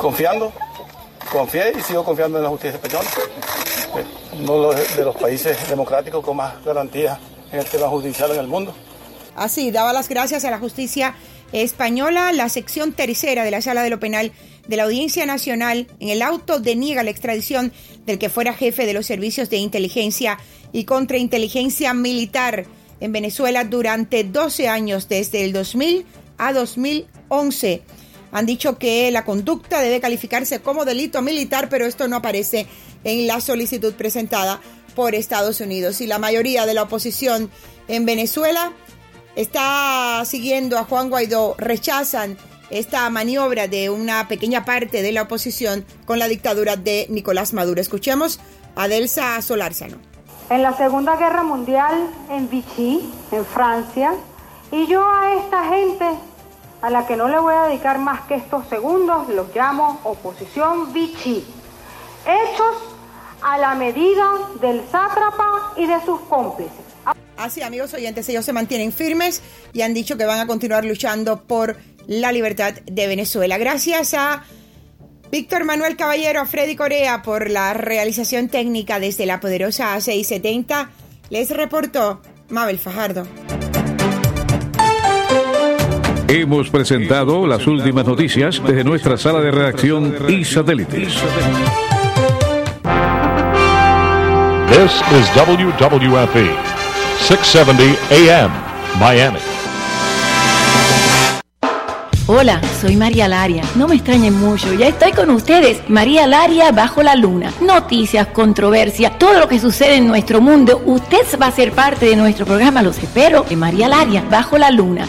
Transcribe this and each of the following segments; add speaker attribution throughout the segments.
Speaker 1: confiando, confié y sigo confiando en la justicia española, uno de los países democráticos con más garantías en el tema judicial en el mundo.
Speaker 2: Así, daba las gracias a la justicia española, la sección tercera de la Sala de lo Penal de la Audiencia Nacional en el auto deniega la extradición del que fuera jefe de los servicios de inteligencia y contrainteligencia militar en Venezuela durante 12 años, desde el 2000 a 2011. Han dicho que la conducta debe calificarse como delito militar, pero esto no aparece en la solicitud presentada por Estados Unidos. Y la mayoría de la oposición en Venezuela está siguiendo a Juan Guaidó, rechazan esta maniobra de una pequeña parte de la oposición con la dictadura de Nicolás Maduro. Escuchemos a Delsa Solárzano.
Speaker 3: En la Segunda Guerra Mundial, en Vichy, en Francia, y yo a esta gente a la que no le voy a dedicar más que estos segundos, los llamo oposición Vichy, hechos a la medida del sátrapa y de sus cómplices.
Speaker 2: Así, amigos oyentes, ellos se mantienen firmes y han dicho que van a continuar luchando por la libertad de Venezuela. Gracias a Víctor Manuel Caballero, a Freddy Corea por la realización técnica desde la poderosa A670. Les reportó Mabel Fajardo.
Speaker 4: Hemos presentado las últimas noticias desde nuestra sala de redacción y satélites.
Speaker 5: This is WWFE, 670 AM, Miami.
Speaker 6: Hola, soy María Laria. No me extrañen mucho, ya estoy con ustedes. María Laria bajo la luna. Noticias, controversia, todo lo que sucede en nuestro mundo. Usted va a ser parte de nuestro programa, los espero, en María Laria bajo la luna.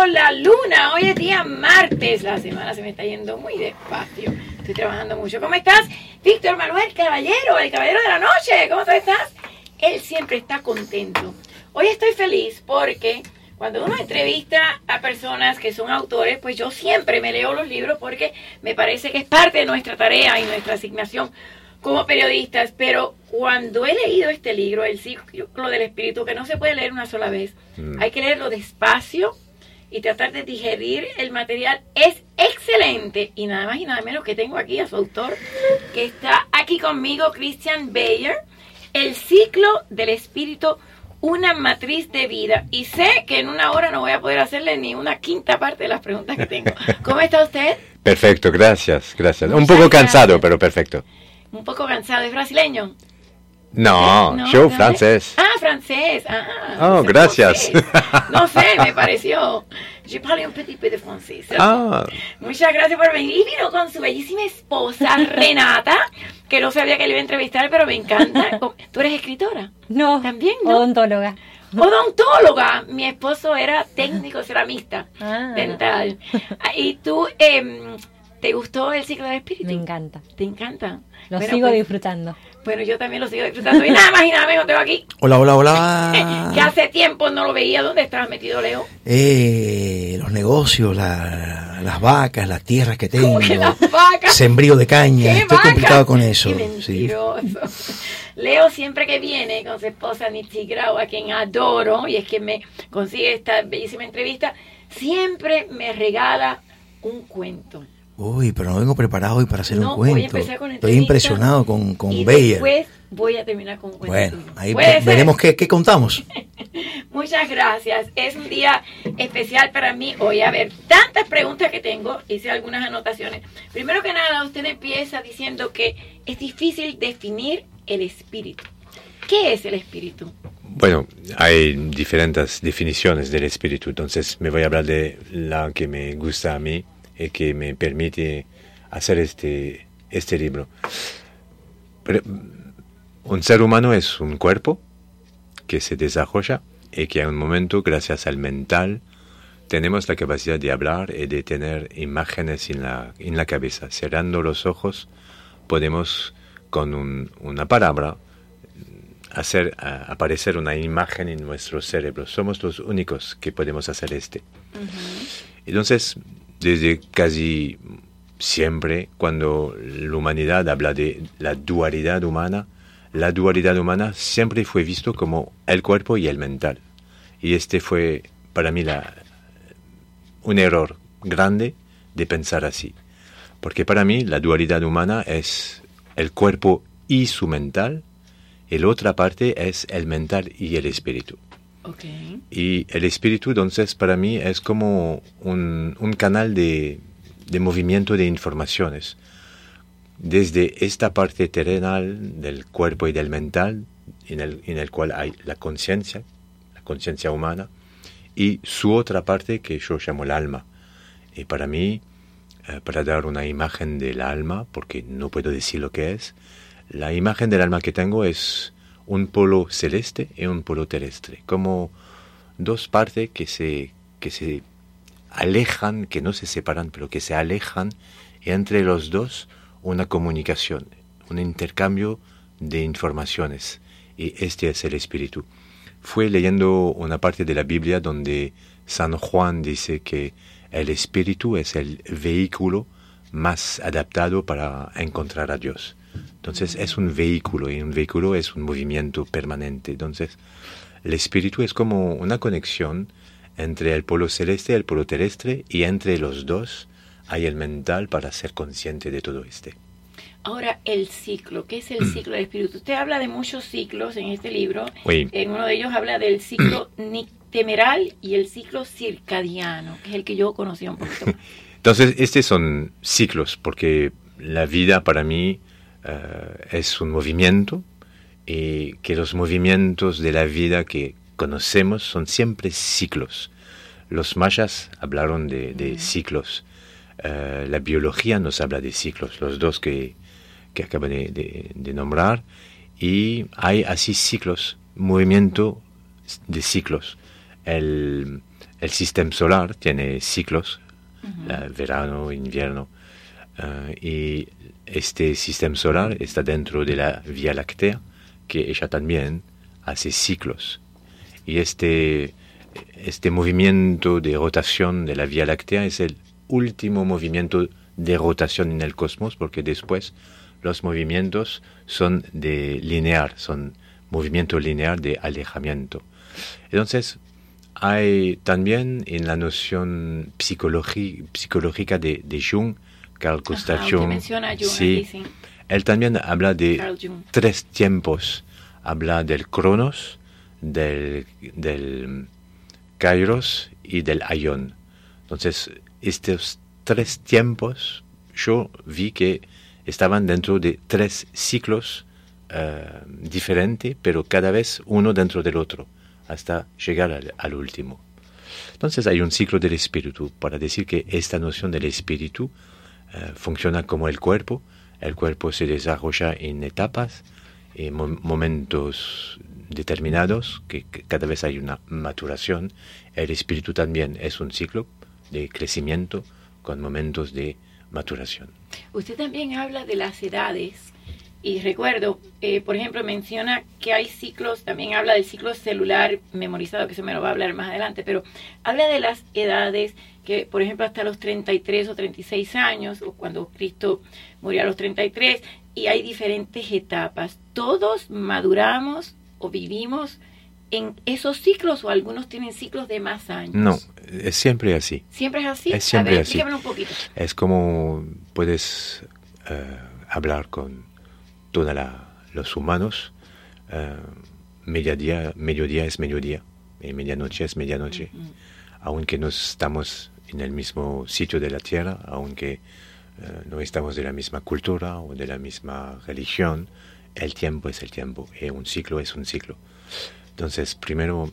Speaker 7: Bajo la luna. Hoy es día martes. La semana se me está yendo muy despacio. Estoy trabajando mucho. ¿Cómo estás? Víctor Manuel Caballero, el caballero de la noche. ¿Cómo estás? Él siempre está contento. Hoy estoy feliz porque cuando uno entrevista a personas que son autores, pues yo siempre me leo los libros porque me parece que es parte de nuestra tarea y nuestra asignación como periodistas, pero cuando he leído este libro, El ciclo del espíritu, que no se puede leer una sola vez, mm. hay que leerlo despacio y tratar de digerir el material, es excelente. Y nada más y nada menos que tengo aquí a su autor, que está aquí conmigo, Christian Bayer, El ciclo del espíritu, una matriz de vida. Y sé que en una hora no voy a poder hacerle ni una quinta parte de las preguntas que tengo. ¿Cómo está usted?
Speaker 8: Perfecto, gracias, gracias. Un poco cansado, pero perfecto
Speaker 7: un poco cansado. ¿Es brasileño?
Speaker 8: No, yo francés.
Speaker 7: Ah, francés. Ah,
Speaker 8: oh, gracias.
Speaker 7: No sé, me pareció. Yo parlé un petit peu de francés. Ah. Muchas gracias por venir. Y vino con su bellísima esposa, Renata, que no sabía que le iba a entrevistar, pero me encanta. ¿Tú eres escritora?
Speaker 9: No.
Speaker 7: ¿También? No?
Speaker 9: Odontóloga.
Speaker 7: Odontóloga. Mi esposo era técnico ceramista ah. dental. Y tú, eh, ¿te gustó el ciclo de espíritu?
Speaker 9: Me encanta.
Speaker 7: ¿Te encanta?
Speaker 9: Lo sigo pues, disfrutando.
Speaker 7: Bueno, yo también lo sigo disfrutando. Y nada más y nada menos tengo aquí.
Speaker 10: Hola, hola, hola.
Speaker 7: que hace tiempo no lo veía. ¿Dónde estabas metido, Leo?
Speaker 10: Eh, los negocios, las vacas, las tierras que tengo.
Speaker 7: ¿Cómo que las vacas?
Speaker 10: Sembrío de caña. Estoy complicado con eso.
Speaker 7: sí. Leo siempre que viene con su esposa Nitsi Grau, a quien adoro, y es que me consigue esta bellísima entrevista, siempre me regala un cuento.
Speaker 10: Uy, pero no vengo preparado hoy para hacer un cuento. Estoy impresionado con, con y Después
Speaker 7: voy a terminar con un cuento.
Speaker 10: Bueno, ahí veremos qué, qué contamos.
Speaker 7: Muchas gracias. Es un día especial para mí hoy. A ver, tantas preguntas que tengo, hice algunas anotaciones. Primero que nada, usted empieza diciendo que es difícil definir el espíritu. ¿Qué es el espíritu?
Speaker 8: Bueno, hay diferentes definiciones del espíritu, entonces me voy a hablar de la que me gusta a mí y que me permite hacer este, este libro. un ser humano es un cuerpo que se desarrolla y que en un momento, gracias al mental, tenemos la capacidad de hablar y de tener imágenes en la, en la cabeza. Cerrando los ojos, podemos con una palabra hacer aparecer una imagen en nuestro cerebro. Somos los únicos que podemos hacer este. Entonces, desde casi siempre, cuando la humanidad habla de la dualidad humana, la dualidad humana siempre fue visto como el cuerpo y el mental. Y este fue para mí un error grande de pensar así. Porque para mí la dualidad humana es el cuerpo y su mental, y la otra parte es el mental y el espíritu. Y el espíritu entonces para mí es como un, un canal de, de movimiento de informaciones desde esta parte terrenal del cuerpo y del mental, en el, en el cual hay la conciencia, la conciencia humana, y su otra parte que yo llamo el alma. Y para mí, eh, para dar una imagen del alma, porque no puedo decir lo que es, la imagen del alma que tengo es un polo celeste y un polo terrestre, como dos partes que se, que se alejan, que no se separan, pero que se alejan, y entre los dos una comunicación, un intercambio de informaciones. Y este es el espíritu. Fue leyendo una parte de la Biblia donde San Juan dice que el espíritu es el vehículo más adaptado para encontrar a Dios. Entonces es un vehículo y un vehículo es un movimiento permanente. Entonces el espíritu es como una conexión entre el polo celeste y el polo terrestre y entre los dos hay el mental para ser consciente de todo este.
Speaker 7: Ahora, el ciclo, ¿qué es el mm. ciclo del espíritu? Usted habla de muchos ciclos en este libro. En uno de ellos habla del ciclo nictemeral y el ciclo circadiano, que es el que yo conocí un poquito
Speaker 8: Entonces, estos son ciclos, porque la vida para mí eh, es un movimiento y que los movimientos de la vida que conocemos son siempre ciclos. Los mayas hablaron de, de ciclos. Eh, la biología nos habla de ciclos, los dos que, que acabo de, nombrar, y hay así ciclos, movimiento de ciclos. El, el sistema solar tiene ciclos, verano, invierno, eh, y este sistema solar está dentro de la Vía Láctea, que ella también hace ciclos. Y este, este movimiento de rotación de la Vía Láctea es el último movimiento de rotación en el cosmos, porque después los movimientos son de lineal, son movimiento lineal de alejamiento. Entonces, hay también en la noción psicológica de, de, Jung, Carl Gustav Jung, sí, él también habla de tres tiempos. Habla del Cronos, del, del Kairos y del Aion. Entonces, estos tres tiempos yo vi que estaban dentro de tres ciclos eh, diferentes, pero cada vez uno dentro del otro, hasta llegar al, último. Entonces hay un ciclo del espíritu, para decir que esta noción del espíritu eh, funciona como el cuerpo, el cuerpo se desarrolla en etapas, en momentos determinados, que cada vez hay una maturación, el espíritu también es un ciclo, de crecimiento con momentos de maturación.
Speaker 7: Usted también habla de las edades y recuerdo, eh, por ejemplo, menciona que hay ciclos, también habla del ciclo celular memorizado, que se me lo va a hablar más adelante, pero habla de las edades que, por ejemplo, hasta los 33 o 36 años, o cuando Cristo murió a los 33, y hay diferentes etapas. Todos maduramos o vivimos en esos ciclos o algunos tienen ciclos de más años?
Speaker 8: No, es siempre así.
Speaker 7: ¿Siempre es así?
Speaker 8: Es siempre
Speaker 7: A
Speaker 8: así.
Speaker 7: un poquito.
Speaker 8: Es como puedes eh, hablar con todos los humanos. Uh, mediodía, mediodía es mediodía y medianoche es medianoche. Aunque no estamos en el mismo sitio de la tierra, aunque eh, no estamos de la misma cultura o de la misma religión, el tiempo es el tiempo y un ciclo es un ciclo. Entonces, primero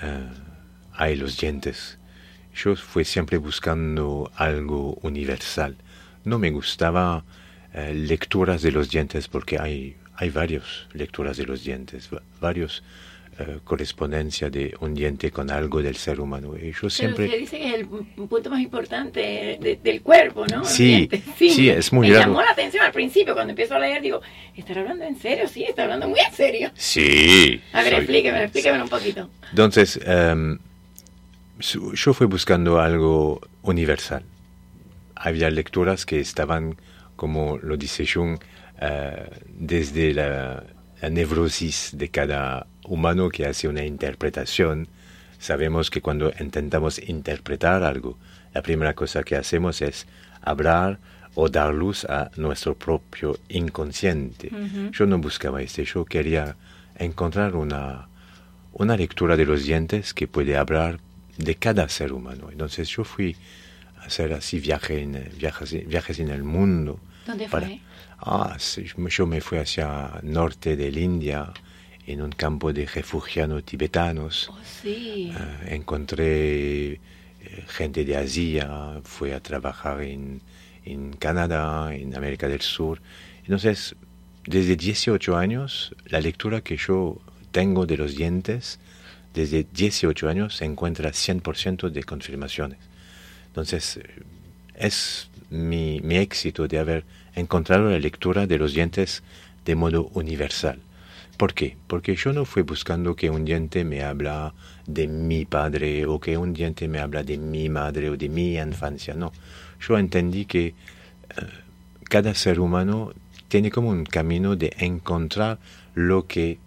Speaker 8: eh, hay los dientes. Yo fui siempre buscando algo universal. No me gustaba eh, lecturas de los dientes porque hay, hay varias lecturas de los dientes, varios eh, correspondencia de un diente con algo del ser humano. Y yo siempre...
Speaker 7: Pero usted dice que es el punto más importante del cuerpo, ¿no?
Speaker 8: Sí, sí, es muy Me
Speaker 7: llamó la atención al principio, cuando empiezo a leer, digo, ¿estará hablando en serio? Sí, está hablando muy en serio.
Speaker 8: Sí.
Speaker 7: A ver, explíqueme, explíqueme un poquito.
Speaker 8: Entonces, um, yo fui buscando algo universal. Había lecturas que estaban, como lo dice Jung, uh, desde la, la neurosis de cada humano que hace una interpretación, sabemos que cuando intentamos interpretar algo, la primera cosa que hacemos es hablar o dar luz a nuestro propio inconsciente. Yo no buscaba este, yo quería encontrar una, una lectura de los dientes que puede hablar de cada ser humano. Entonces yo fui a hacer así viaje en, viajes, viajes en el mundo.
Speaker 7: ¿Dónde fue?
Speaker 8: Ah, yo me fui hacia norte del India, en un campo de refugiados tibetanos.
Speaker 7: Oh, sí.
Speaker 8: Eh, encontré eh, gente de Asia, fui a trabajar en, en Canadá, en América del Sur. Entonces, desde 18 años, la lectura que yo tengo de los dientes, desde 18 años se encuentra 100% de confirmaciones. Entonces, es mi, éxito de haber encontrado la lectura de los dientes de modo universal. ¿Por qué? Porque yo no fui buscando que un diente me habla de mi padre o que un diente me habla de mi madre o de mi infancia. No, yo entendí que eh, cada ser humano tiene como un camino de encontrar lo que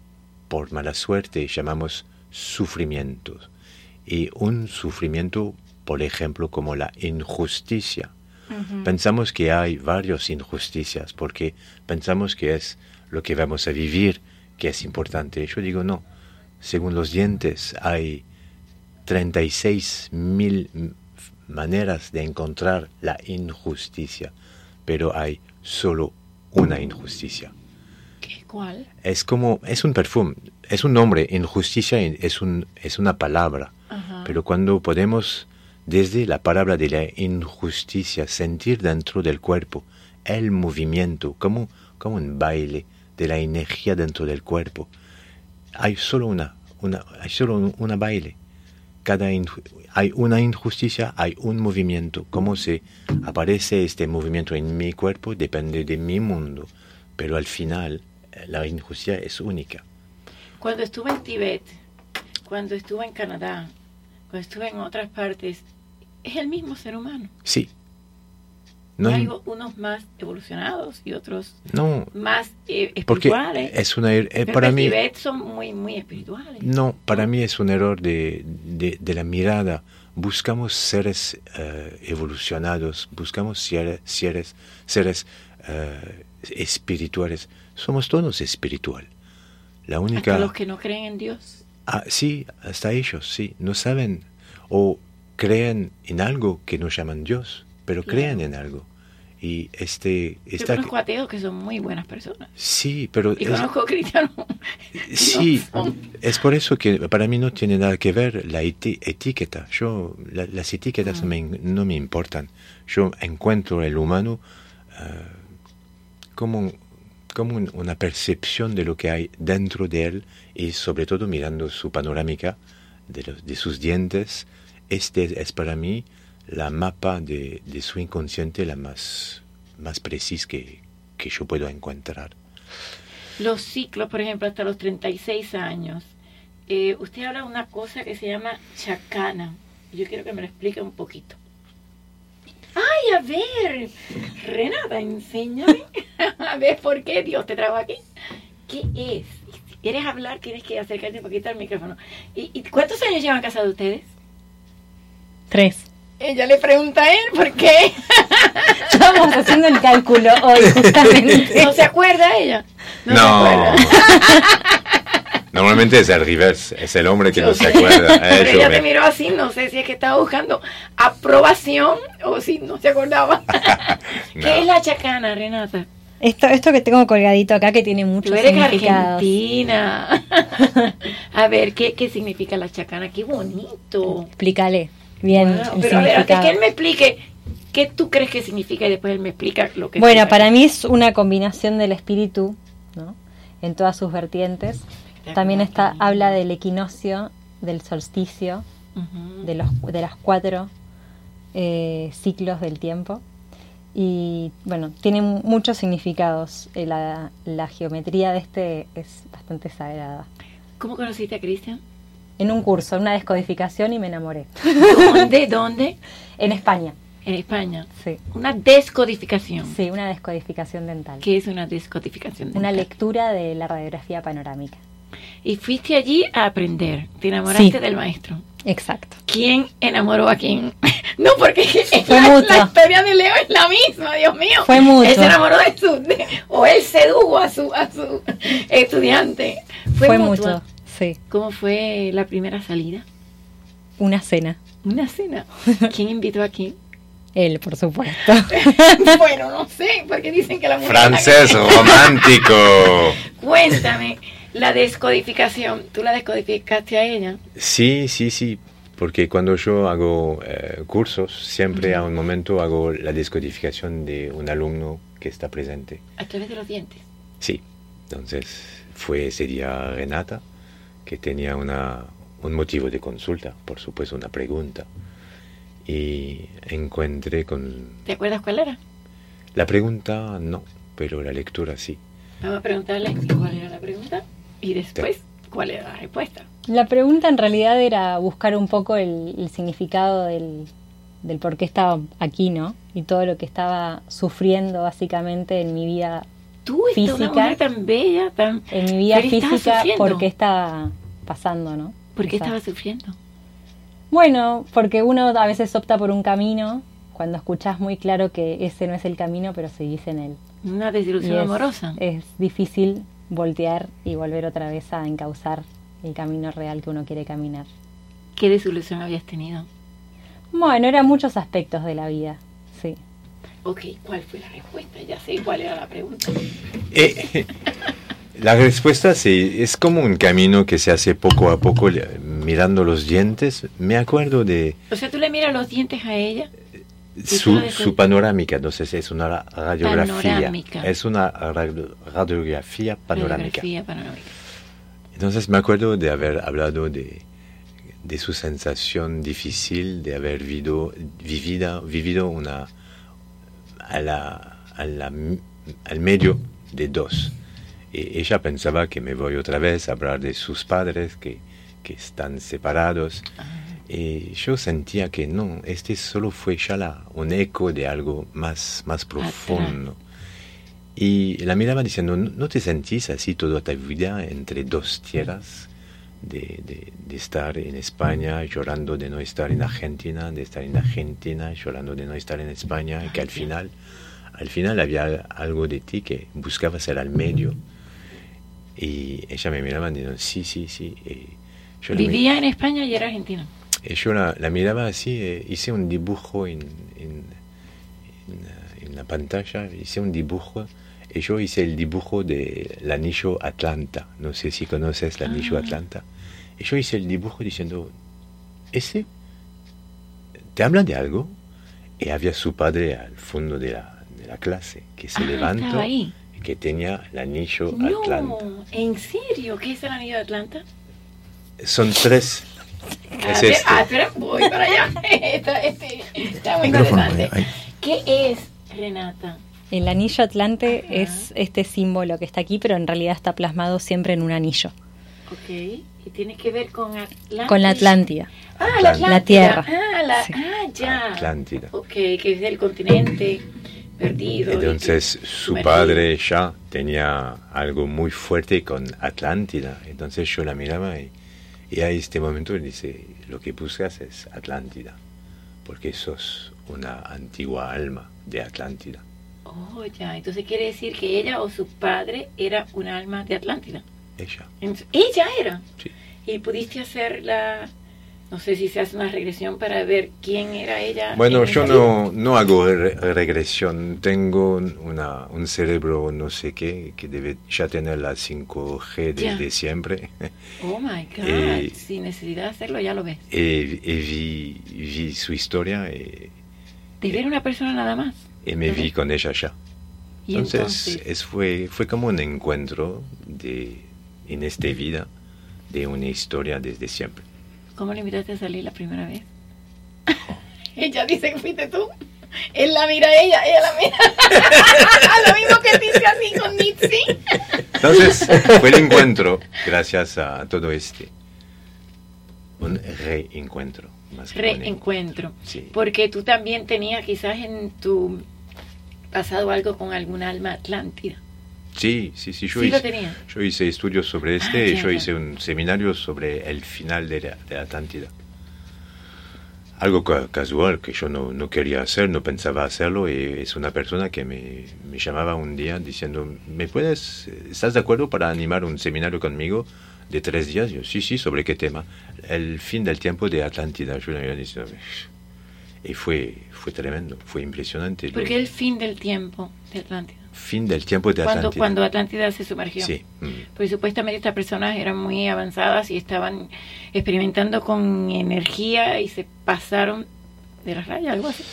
Speaker 8: por mala suerte llamamos sufrimiento. Y un sufrimiento, por ejemplo, como la injusticia. Pensamos que hay varias injusticias porque pensamos que es lo que vamos a vivir que es importante. Yo digo, no, según los dientes hay 36 mil maneras de encontrar la injusticia, pero hay solo una injusticia.
Speaker 7: ¿Qué, ¿Cuál?
Speaker 8: Es como, es un perfume, es un nombre, injusticia es, un, es una palabra, pero cuando podemos desde la palabra de la injusticia sentir dentro del cuerpo el movimiento, como, como un baile, de la energía dentro del cuerpo. Hay solo una, hay solo una baile. Cada hay una injusticia, hay un movimiento. Cómo se aparece este movimiento en mi cuerpo depende de mi mundo, pero al final eh, la injusticia es única.
Speaker 7: Cuando estuve en Tibet, cuando estuve en Canadá, estuve en otras partes, es el mismo ser humano.
Speaker 8: Sí,
Speaker 7: no hay unos más evolucionados y otros
Speaker 8: no,
Speaker 7: más eh, espirituales.
Speaker 8: es una, er, eh, para mí
Speaker 7: son muy muy espirituales.
Speaker 8: No, para mí es un error de, de, la mirada. Buscamos seres eh, evolucionados, buscamos seres, seres, seres espirituales. Somos todos espiritual. La única.
Speaker 7: Hasta los que no creen en Dios.
Speaker 8: Ah, sí, hasta ellos, sí. No saben o creen en algo que no llaman Dios pero crean en algo. Y este...
Speaker 7: Esta, Yo conozco ateos que son muy buenas personas.
Speaker 8: Sí, pero...
Speaker 7: Y conozco cristianos.
Speaker 8: Sí, es por eso que para mí no tiene nada que ver la etiqueta. Yo, las etiquetas no me importan. Yo encuentro el humano uh, como, como una percepción de lo que hay dentro de él y sobre todo mirando su panorámica de, los, de sus dientes. Este es para mí la mapa de, su inconsciente la más, más precisa que, que yo puedo encontrar.
Speaker 7: Los ciclos, por ejemplo, hasta los 36 años. Eh, usted habla de una cosa que se llama chacana. Yo quiero que me lo explique un poquito. Ay, a ver, Renata, enséñame. a ver por qué Dios te trajo aquí. ¿Qué es? Si quieres hablar, tienes que acercarte un poquito al micrófono. ¿Y, y cuántos años llevan casados ustedes?
Speaker 9: Tres.
Speaker 7: Ella le pregunta a él por qué.
Speaker 9: Estamos haciendo el cálculo hoy, justamente.
Speaker 7: ¿No se acuerda ella?
Speaker 8: No. Normalmente es el reverse, es el hombre que no se acuerda.
Speaker 7: ella te miró así, no sé si es que estaba buscando aprobación o si no se acordaba. ¿Qué es la chacana, Renata?
Speaker 9: Esto, esto que tengo colgadito acá que tiene mucho significado.
Speaker 7: Argentina. a ver, ¿qué, ¿qué significa la chacana? Qué bonito.
Speaker 9: Explícale bien
Speaker 7: pero a ver, que él me explique qué tú crees que significa y después él me explica lo que
Speaker 9: Bueno, para mí es una combinación del espíritu, ¿no? En todas sus vertientes. También está, habla del equinoccio, del solsticio, de, los, de las cuatro eh, ciclos del tiempo. Y bueno, tiene muchos significados. Eh, la, la, geometría de este es bastante sagrada.
Speaker 7: ¿Cómo conociste a Cristian?
Speaker 9: En un curso, en una descodificación y me enamoré.
Speaker 7: ¿Dónde? ¿Dónde?
Speaker 9: En España.
Speaker 7: En España. Sí. Una descodificación.
Speaker 9: Sí, una descodificación dental.
Speaker 7: ¿Qué es una descodificación dental?
Speaker 9: Una lectura de la radiografía panorámica.
Speaker 7: Y fuiste allí a aprender. Te enamoraste del maestro.
Speaker 9: Exacto.
Speaker 7: ¿Quién enamoró a quién? no, porque
Speaker 9: Fue
Speaker 7: la,
Speaker 9: mutuo.
Speaker 7: la, historia de Leo es la misma, Dios mío.
Speaker 9: Fue mutuo.
Speaker 7: Él se enamoró de su... o él sedujo a su, a su estudiante. Fue,
Speaker 9: fue mutuo. Sí.
Speaker 7: ¿Cómo fue la primera salida?
Speaker 9: Una cena.
Speaker 7: ¿Una cena? ¿Quién invitó a quién?
Speaker 9: Él, por supuesto.
Speaker 7: bueno, no sé, porque dicen que la mujer...
Speaker 8: Francés, romántico.
Speaker 7: Cuéntame, la descodificación, ¿tú la descodificaste a ella?
Speaker 8: Sí, sí, sí, porque cuando yo hago eh, cursos, siempre a un momento hago la descodificación de un alumno que está presente.
Speaker 7: ¿A través de los dientes?
Speaker 8: Sí, entonces fue ese día Renata, que tenía una, un motivo de consulta, por supuesto una pregunta, y encontré con...
Speaker 7: ¿Te acuerdas cuál era?
Speaker 8: La pregunta no, pero la lectura sí.
Speaker 7: Vamos a preguntarle cuál era la pregunta y después cuál era la respuesta.
Speaker 9: La pregunta en realidad era buscar un poco el, el significado del, del, por qué estaba aquí, ¿no? Y todo lo que estaba sufriendo básicamente en mi vida
Speaker 7: Tú,
Speaker 9: física.
Speaker 7: Una mujer tan bella, tan...
Speaker 9: En mi vida física, ¿por qué estaba pasando, no?
Speaker 7: ¿Por qué estaba sufriendo?
Speaker 9: Bueno, porque uno a veces opta por un camino cuando escuchas muy claro que ese no es el camino, pero seguís en él.
Speaker 7: Una desilusión
Speaker 9: es,
Speaker 7: amorosa.
Speaker 9: Es difícil voltear y volver otra vez a encauzar el camino real que uno quiere caminar.
Speaker 7: ¿Qué desilusión habías tenido?
Speaker 9: Bueno, eran muchos aspectos de la vida, sí.
Speaker 7: Ok, ¿cuál fue la respuesta? Ya sé cuál era la pregunta.
Speaker 8: Eh, la respuesta sí, es como un camino que se hace poco a poco mirando los dientes. Me acuerdo de...
Speaker 7: O sea, tú le miras los dientes a ella.
Speaker 8: Su, su, panorámica, entonces es una radiografía.
Speaker 7: Panorámica.
Speaker 8: Es una radio, radiografía panorámica.
Speaker 7: Radiografía panorámica.
Speaker 8: Entonces me acuerdo de haber hablado de, de su sensación difícil de haber vivido, vivido, vivido una a la, a la, al medio de dos. Y ella pensaba que me voy otra vez a hablar de sus padres que, que están separados.
Speaker 7: Ah.
Speaker 8: Y yo sentía que no, este solo fue ya la, un eco de algo más, más profundo. Y la miraba diciendo, ¿no, ¿no te sentís así toda tu vida entre dos tierras? De, de, de, estar en España llorando de no estar en Argentina, de estar en Argentina llorando de no estar en España, que al final, al final había algo de ti que buscaba ser al medio. Y ella me miraba diciendo, sí, sí, sí.
Speaker 7: Yo ¿Vivía en España y era argentina?
Speaker 8: Y yo la, la miraba así, eh, hice un dibujo en, en, en, en, la pantalla, hice un dibujo, y yo hice el dibujo del anillo Atlanta, no sé si conoces el anillo ah. Atlanta, y yo hice el dibujo diciendo, ¿ese te habla de algo? Y había su padre al fondo de la, de la clase, que se
Speaker 7: ah,
Speaker 8: levantó
Speaker 7: ahí.
Speaker 8: y que tenía el anillo
Speaker 7: no,
Speaker 8: Atlanta.
Speaker 7: ¿En serio? ¿Qué es el anillo Atlanta?
Speaker 8: Son tres.
Speaker 7: Es este. ah, espera, voy para allá. Está, este, está muy interesante. ¿Qué es, Renata?
Speaker 9: El anillo Atlante Ajá. es este símbolo que está aquí, pero en realidad está plasmado siempre en un anillo.
Speaker 7: Ok, y tiene que ver con Atlántida.
Speaker 9: Con la Atlántida.
Speaker 7: Ah, la, Atlántida.
Speaker 9: la Tierra.
Speaker 7: Ah, la, sí. ah, ya.
Speaker 8: Atlántida.
Speaker 7: Ok, que es el continente perdido.
Speaker 8: Entonces su padre ya tenía algo muy fuerte con Atlántida. Entonces yo la miraba y, y a este momento dice, lo que buscas es Atlántida, porque sos una antigua alma de Atlántida.
Speaker 7: Oh, ya. Entonces quiere decir que ella o su padre era un alma de Atlántida.
Speaker 8: Ella.
Speaker 7: Entonces, ella era.
Speaker 8: Sí.
Speaker 7: Y pudiste hacer la, no sé si se hace una regresión para ver quién era ella.
Speaker 8: Bueno, yo no, no hago re regresión. Tengo una, un cerebro no sé qué que debe ya tener la 5G desde de siempre.
Speaker 7: Oh my God. Eh, Sin necesidad de hacerlo, ya lo ves.
Speaker 8: Y, y vi, vi, su historia. Y,
Speaker 7: de ver una persona nada más.
Speaker 8: Y me vi con ella ya.
Speaker 7: ¿Y
Speaker 8: entonces,
Speaker 7: entonces?
Speaker 8: Es, fue, fue como un encuentro de, en esta vida de una historia desde siempre.
Speaker 7: ¿Cómo le invitaste a salir la primera vez? ella dice que fuiste tú. Él la mira a ella, ella la mira. Lo mismo que dice así con Nitsi.
Speaker 8: Entonces, fue el encuentro, gracias a todo este. Un reencuentro.
Speaker 7: Más reencuentro. Sí. Porque tú también tenías quizás en tu pasado algo con algún alma atlántida.
Speaker 8: Sí, sí, sí. Yo, hice, yo hice estudios sobre este ah, y yo hice un seminario sobre el final de, la, de Atlántida. Algo casual que yo no, no, quería hacer, no pensaba hacerlo y es una persona que me, me, llamaba un día diciendo, ¿me puedes, estás de acuerdo para animar un seminario conmigo de tres días? Yo, sí, sí, ¿sobre qué tema? El fin del tiempo de Atlántida. Yo le diciendo, y fue, fue tremendo, fue impresionante.
Speaker 7: ¿Por qué el fin del tiempo de Atlántida?
Speaker 8: Fin del tiempo de Atlántida.
Speaker 7: Cuando, cuando Atlántida se sumergió.
Speaker 8: Sí.
Speaker 7: Mm. Porque supuestamente estas personas eran muy avanzadas y estaban experimentando con energía y se pasaron de las rayas, algo así.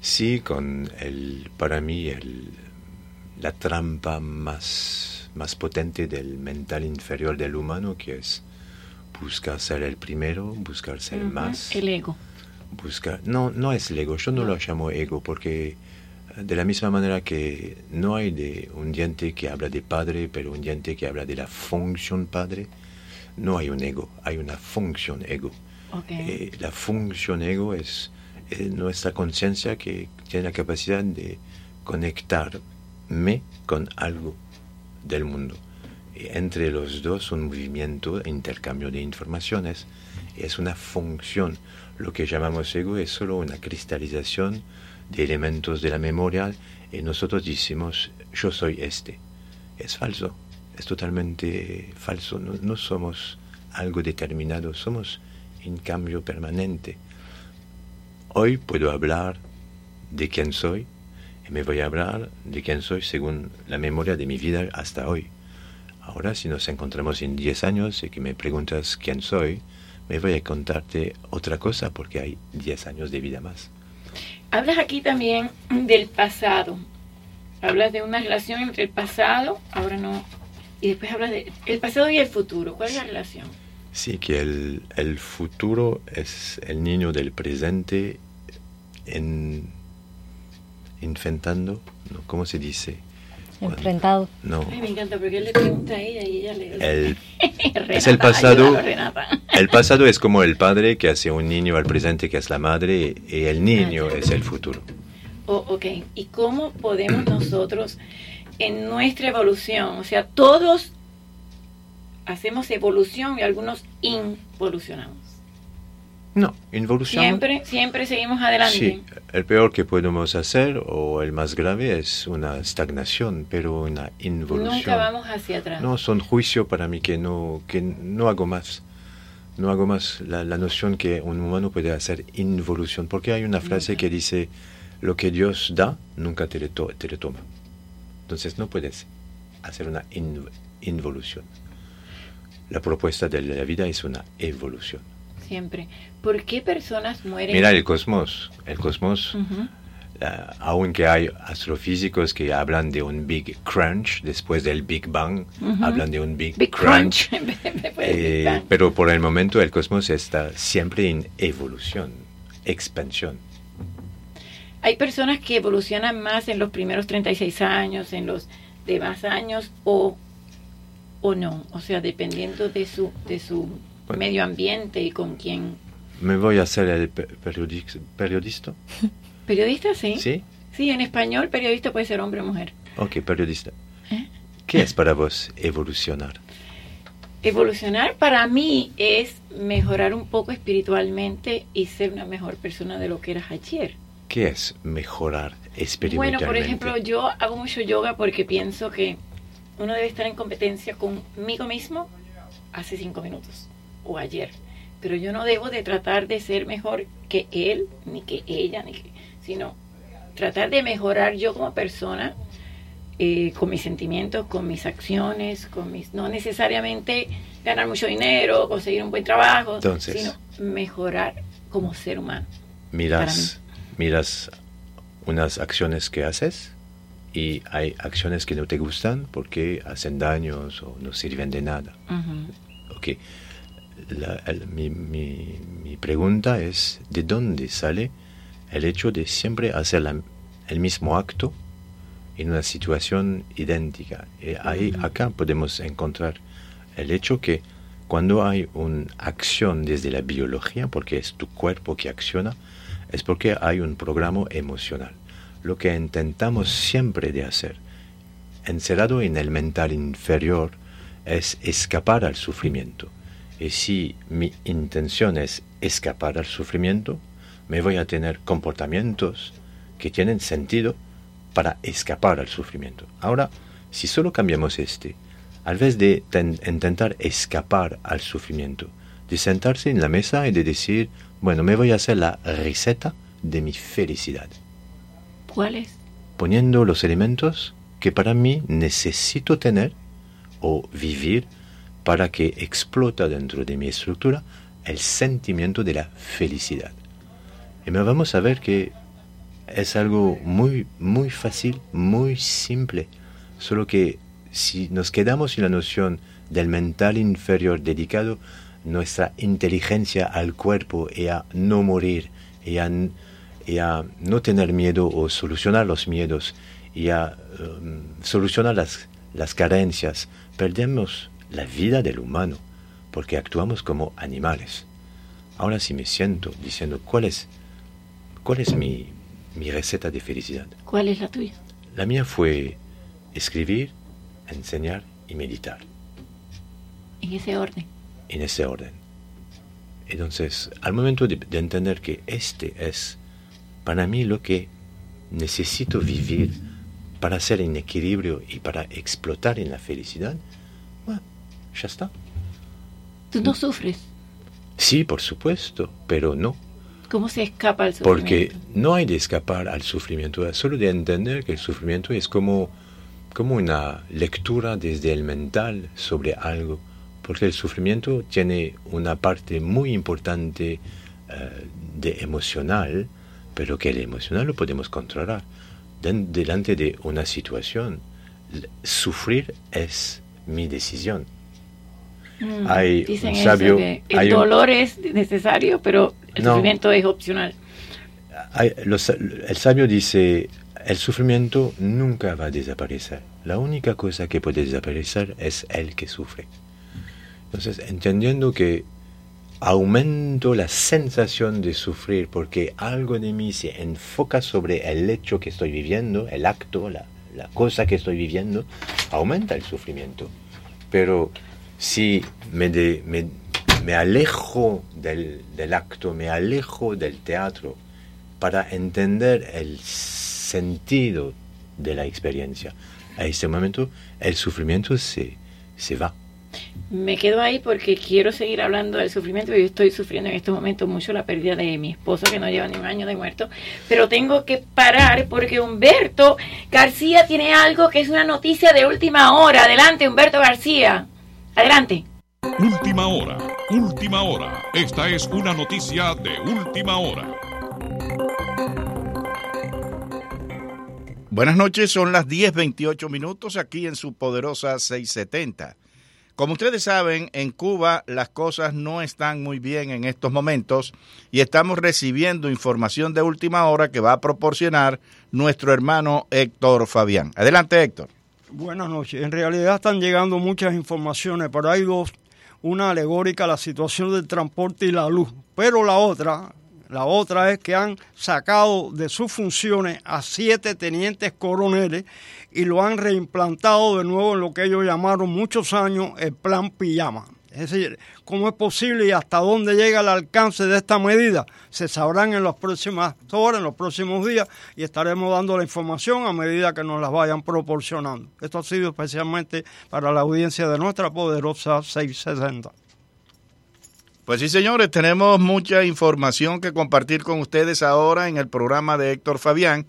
Speaker 8: Sí, con el, para mí, el, la trampa más, más potente del mental inferior del humano, que es buscar ser el primero, buscar ser más.
Speaker 7: El ego
Speaker 8: buscar, no, no es el ego, yo no, lo llamo ego porque de la misma manera que no hay de un diente que habla de padre, pero un diente que habla de la función padre, no hay un ego, hay una función ego. Eh, la función ego es, nuestra conciencia que tiene la capacidad de conectarme con algo del mundo. entre los dos un movimiento, intercambio de informaciones, es una función lo que llamamos ego es solo una cristalización de elementos de la memoria y nosotros decimos yo soy este. Es falso, es totalmente falso. No, somos algo determinado, somos en cambio permanente. Hoy puedo hablar de quién soy y me voy a hablar de quién soy según la memoria de mi vida hasta hoy. Ahora si nos encontramos en 10 años y que me preguntas quién soy, me voy a contarte otra cosa porque hay 10 años de vida más.
Speaker 7: Hablas aquí también del pasado. Hablas de una relación entre el pasado, ahora no, y después hablas de el pasado y el futuro. ¿Cuál es la relación?
Speaker 8: Sí, que el, el futuro es el niño del presente en, inventando, ¿no? ¿cómo se dice?
Speaker 9: Enfrentado.
Speaker 8: No.
Speaker 7: Ay, me encanta porque él le pregunta a ella y ella le...
Speaker 8: es el pasado. el pasado es como el padre que hace un niño al presente que es la madre y el niño ah, es el futuro.
Speaker 7: Oh, ok. ¿Y cómo podemos nosotros en nuestra evolución, o sea, todos hacemos evolución y algunos involucionamos?
Speaker 8: No, involución.
Speaker 7: Siempre, siempre seguimos adelante.
Speaker 8: Sí, el peor que podemos hacer o el más grave es una estagnación, pero una involución.
Speaker 7: Nunca vamos hacia atrás.
Speaker 8: No, son juicio para mí que no, que no hago más. No hago más la, la noción que un humano puede hacer involución, porque hay una frase que dice, lo que Dios da, nunca te le, te toma. Entonces no puedes hacer una involución. La propuesta de la vida es una evolución
Speaker 7: siempre. ¿Por qué personas mueren?
Speaker 8: Mira el cosmos. El cosmos, aunque hay astrofísicos que hablan de un Big Crunch después del Big Bang, hablan de un Big, Crunch. Eh, pero por el momento el cosmos está siempre en evolución, expansión.
Speaker 7: Hay personas que evolucionan más en los primeros 36 años, en los demás años o, o no, o sea, dependiendo de su, de su medio ambiente y con quién.
Speaker 8: ¿Me voy a hacer el periodista?
Speaker 7: ¿Periodista, sí?
Speaker 8: Sí.
Speaker 7: Sí, en español periodista puede ser hombre o mujer.
Speaker 8: Ok, periodista. ¿Eh? ¿Qué es para vos evolucionar?
Speaker 7: Evolucionar para mí es mejorar un poco espiritualmente y ser una mejor persona de lo que eras ayer.
Speaker 8: ¿Qué es mejorar espiritualmente?
Speaker 7: Bueno, por ejemplo, yo hago mucho yoga porque pienso que uno debe estar en competencia conmigo mismo hace cinco minutos o ayer. Pero yo no debo de tratar de ser mejor que él, ni que ella, ni que, sino tratar de mejorar yo como persona eh, con mis sentimientos, con mis acciones, con mis no necesariamente ganar mucho dinero, conseguir un buen trabajo, sino mejorar como ser humano.
Speaker 8: Miras, miras unas acciones que haces y hay acciones que no te gustan porque hacen daños o no sirven de nada. okay. Mi, mi, pregunta es, ¿de dónde sale el hecho de siempre hacer el mismo acto en una situación idéntica? Y ahí, acá podemos encontrar el hecho que cuando hay una acción desde la biología, porque es tu cuerpo que acciona, es porque hay un programa emocional. Lo que intentamos siempre de hacer, encerrado en el mental inferior, es escapar al sufrimiento. Y si mi intención es escapar al sufrimiento, me voy a tener comportamientos que tienen sentido para escapar al sufrimiento. Ahora, si solo cambiamos este, al vez de intentar escapar al sufrimiento, de sentarse en la mesa y de decir, bueno, me voy a hacer la receta de mi felicidad.
Speaker 7: ¿Cuál es?
Speaker 8: Poniendo los elementos que para mí necesito tener o vivir para que explota dentro de mi estructura el sentimiento de la felicidad. Y vamos a ver que es algo muy, muy fácil, muy simple, solo que si nos quedamos en la noción del mental inferior dedicado nuestra inteligencia al cuerpo y a no morir y a, no tener miedo o solucionar los miedos y a um, solucionar las, las carencias, perdemos la vida del humano porque actuamos como animales. Ahora si me siento diciendo cuál es, cuál es mi, mi receta de felicidad.
Speaker 7: ¿Cuál es la tuya?
Speaker 8: La mía fue escribir enseñar y meditar.
Speaker 7: En ese orden.
Speaker 8: En ese orden. Entonces, al momento de, entender que este es para mí lo que necesito vivir para ser en equilibrio y para explotar en la felicidad, ya está.
Speaker 7: ¿Tú no sufres?
Speaker 8: Sí, por supuesto, pero no.
Speaker 7: ¿Cómo se escapa al
Speaker 8: sufrimiento? Porque no hay de escapar al sufrimiento, solo de entender que el sufrimiento es como como una lectura desde el mental sobre algo, porque el sufrimiento tiene una parte muy importante eh, de emocional, pero que el emocional lo podemos controlar. delante de una situación, sufrir es mi decisión.
Speaker 7: Mm, hay un sabio, el dolor es necesario, pero el sufrimiento es opcional.
Speaker 8: el sabio dice, el sufrimiento nunca va a desaparecer. La única cosa que puede desaparecer es el que sufre. Entonces, entendiendo que aumento la sensación de sufrir porque algo de mí se enfoca sobre el hecho que estoy viviendo, el acto, la, cosa que estoy viviendo, aumenta el sufrimiento. Pero si me, me, alejo del, del acto, me alejo del teatro para entender el sentido de la experiencia. A este momento el sufrimiento se, se va.
Speaker 7: Me quedo ahí porque quiero seguir hablando del sufrimiento. Yo estoy sufriendo en estos momentos mucho la pérdida de mi esposo que no lleva ni un año de muerto. Pero tengo que parar porque Humberto García tiene algo que es una noticia de última hora. Adelante, Humberto García. Adelante.
Speaker 11: Última hora, última hora. Esta es una noticia de última hora.
Speaker 12: Buenas noches, son las 10.28 minutos aquí en su poderosa 670. Como ustedes saben, en Cuba las cosas no están muy bien en estos momentos y estamos recibiendo información de última hora que va a proporcionar nuestro hermano Héctor Fabián. Adelante, Héctor.
Speaker 13: Buenas noches. En realidad están llegando muchas informaciones, pero hay dos. Una alegórica, la situación del transporte y la luz, pero la otra, la otra es que han sacado de sus funciones a siete tenientes coroneles y lo han reimplantado de nuevo en lo que ellos llamaron muchos años el plan pijama. Es decir, ¿cómo es posible y hasta dónde llega el alcance de esta medida? Se sabrán en las próximas horas, en los próximos días, y estaremos dando la información a medida que nos las vayan proporcionando. Esto ha sido especialmente para la audiencia de nuestra poderosa 660.
Speaker 12: Pues sí, señores, tenemos mucha información que compartir con ustedes ahora en el programa de Héctor Fabián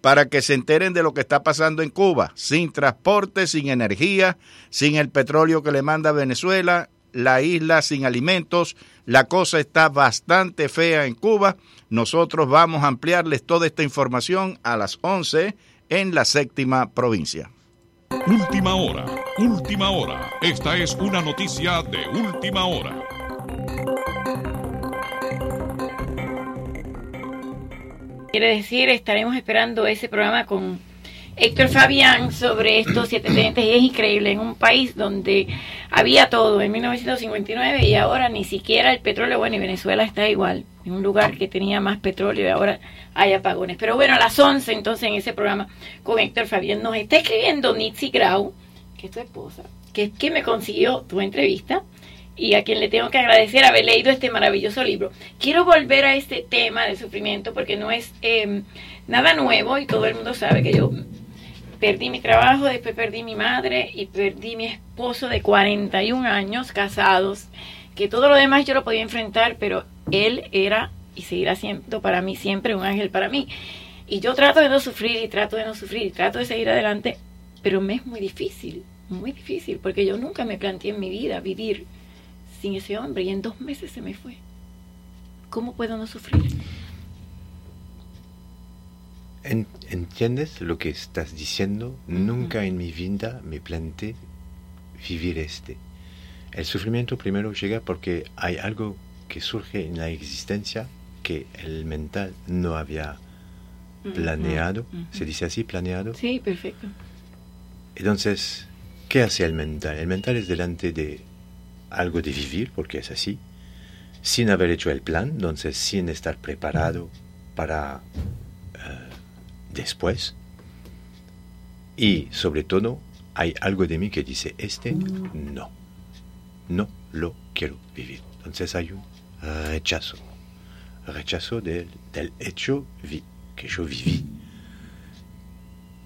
Speaker 12: para que se enteren de lo que está pasando en Cuba, sin transporte, sin energía, sin el petróleo que le manda Venezuela, la isla sin alimentos, la cosa está bastante fea en Cuba. Nosotros vamos a ampliarles toda esta información a las 11 en la séptima provincia.
Speaker 11: Última hora, última hora. Esta es una noticia de última hora.
Speaker 7: Quiere decir, estaremos esperando ese programa con Héctor Fabián sobre estos siete tenientes y es increíble en un país donde había todo en 1959 y ahora ni siquiera el petróleo, bueno, y Venezuela está igual, en un lugar que tenía más petróleo y ahora hay apagones. Pero bueno, a las 11 entonces en ese programa con Héctor Fabián nos está escribiendo Nitsi Grau, que es tu esposa, que es que me consiguió tu entrevista y a quien le tengo que agradecer haber leído este maravilloso libro. Quiero volver a este tema del sufrimiento porque no es em, nada nuevo y todo el mundo sabe que yo perdí mi trabajo, después perdí mi madre y perdí mi esposo de 41 años casados, que todo lo demás yo lo podía enfrentar, pero él era y seguirá siendo para mí siempre un ángel para mí. Y yo trato de no sufrir y trato de no sufrir y trato de seguir adelante, pero me es muy difícil, muy difícil, porque yo nunca me planteé en mi vida vivir sin ese hombre y en dos meses se me fue. ¿Cómo puedo no sufrir?
Speaker 8: ¿Entiendes lo que estás diciendo? Nunca en mi vida me planteé vivir este. El sufrimiento primero llega porque hay algo que surge en la existencia que el mental no había planeado. ¿Se dice así, planeado?
Speaker 7: Sí, perfecto.
Speaker 8: Entonces, ¿qué hace el mental? El mental es delante de algo de vivir, porque es así, sin haber hecho el plan, entonces sin estar preparado para después. Y sobre todo, hay algo de mí que dice, este no, no lo quiero vivir. Entonces hay un rechazo, rechazo del, del hecho que yo viví.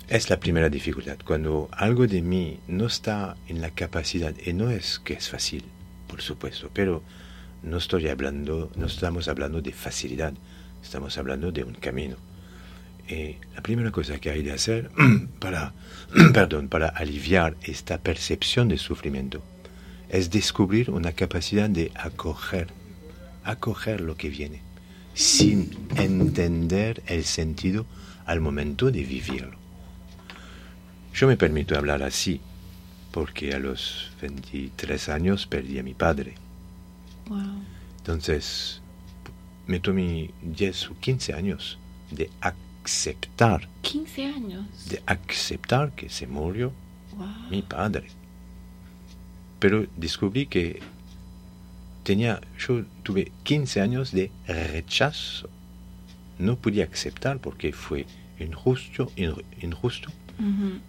Speaker 8: Es la primera dificultad, cuando algo de mí no está en la capacidad, y no es que es fácil, por supuesto, pero no estoy hablando, no estamos hablando de facilidad, estamos hablando de un camino. Y la primera cosa que hay de hacer para, perdón, para aliviar esta percepción de sufrimiento es descubrir una capacidad de acoger, acoger lo que viene, sin entender el sentido al momento de vivirlo. Yo me permito hablar así porque a los 23 años perdí a mi padre. Entonces, me tomé 10 o 15 años de aceptar.
Speaker 7: 15 años.
Speaker 8: De aceptar que se murió mi padre. Pero descubrí que tenía, yo tuve 15 años de rechazo. No podía aceptar porque fue injusto, injusto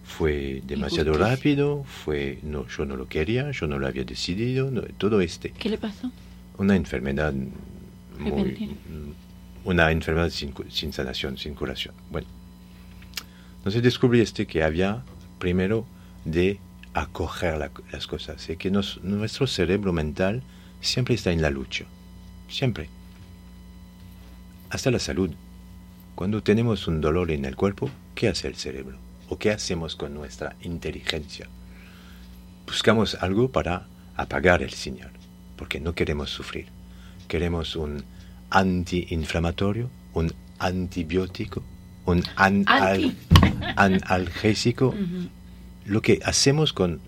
Speaker 8: fue demasiado rápido, fue no, yo no lo quería, yo no lo había decidido, todo este.
Speaker 7: ¿Qué le pasó?
Speaker 8: Una enfermedad muy, una enfermedad sin, sanación, sin curación. Bueno, entonces descubrí este que había primero de acoger las cosas, y que nuestro cerebro mental siempre está en la lucha, siempre. Hasta la salud. Cuando tenemos un dolor en el cuerpo, ¿qué hace el cerebro? ¿O qué hacemos con nuestra inteligencia? Buscamos algo para apagar el señal, porque no queremos sufrir. Queremos un antiinflamatorio, un antibiótico, un analgésico. Lo que hacemos con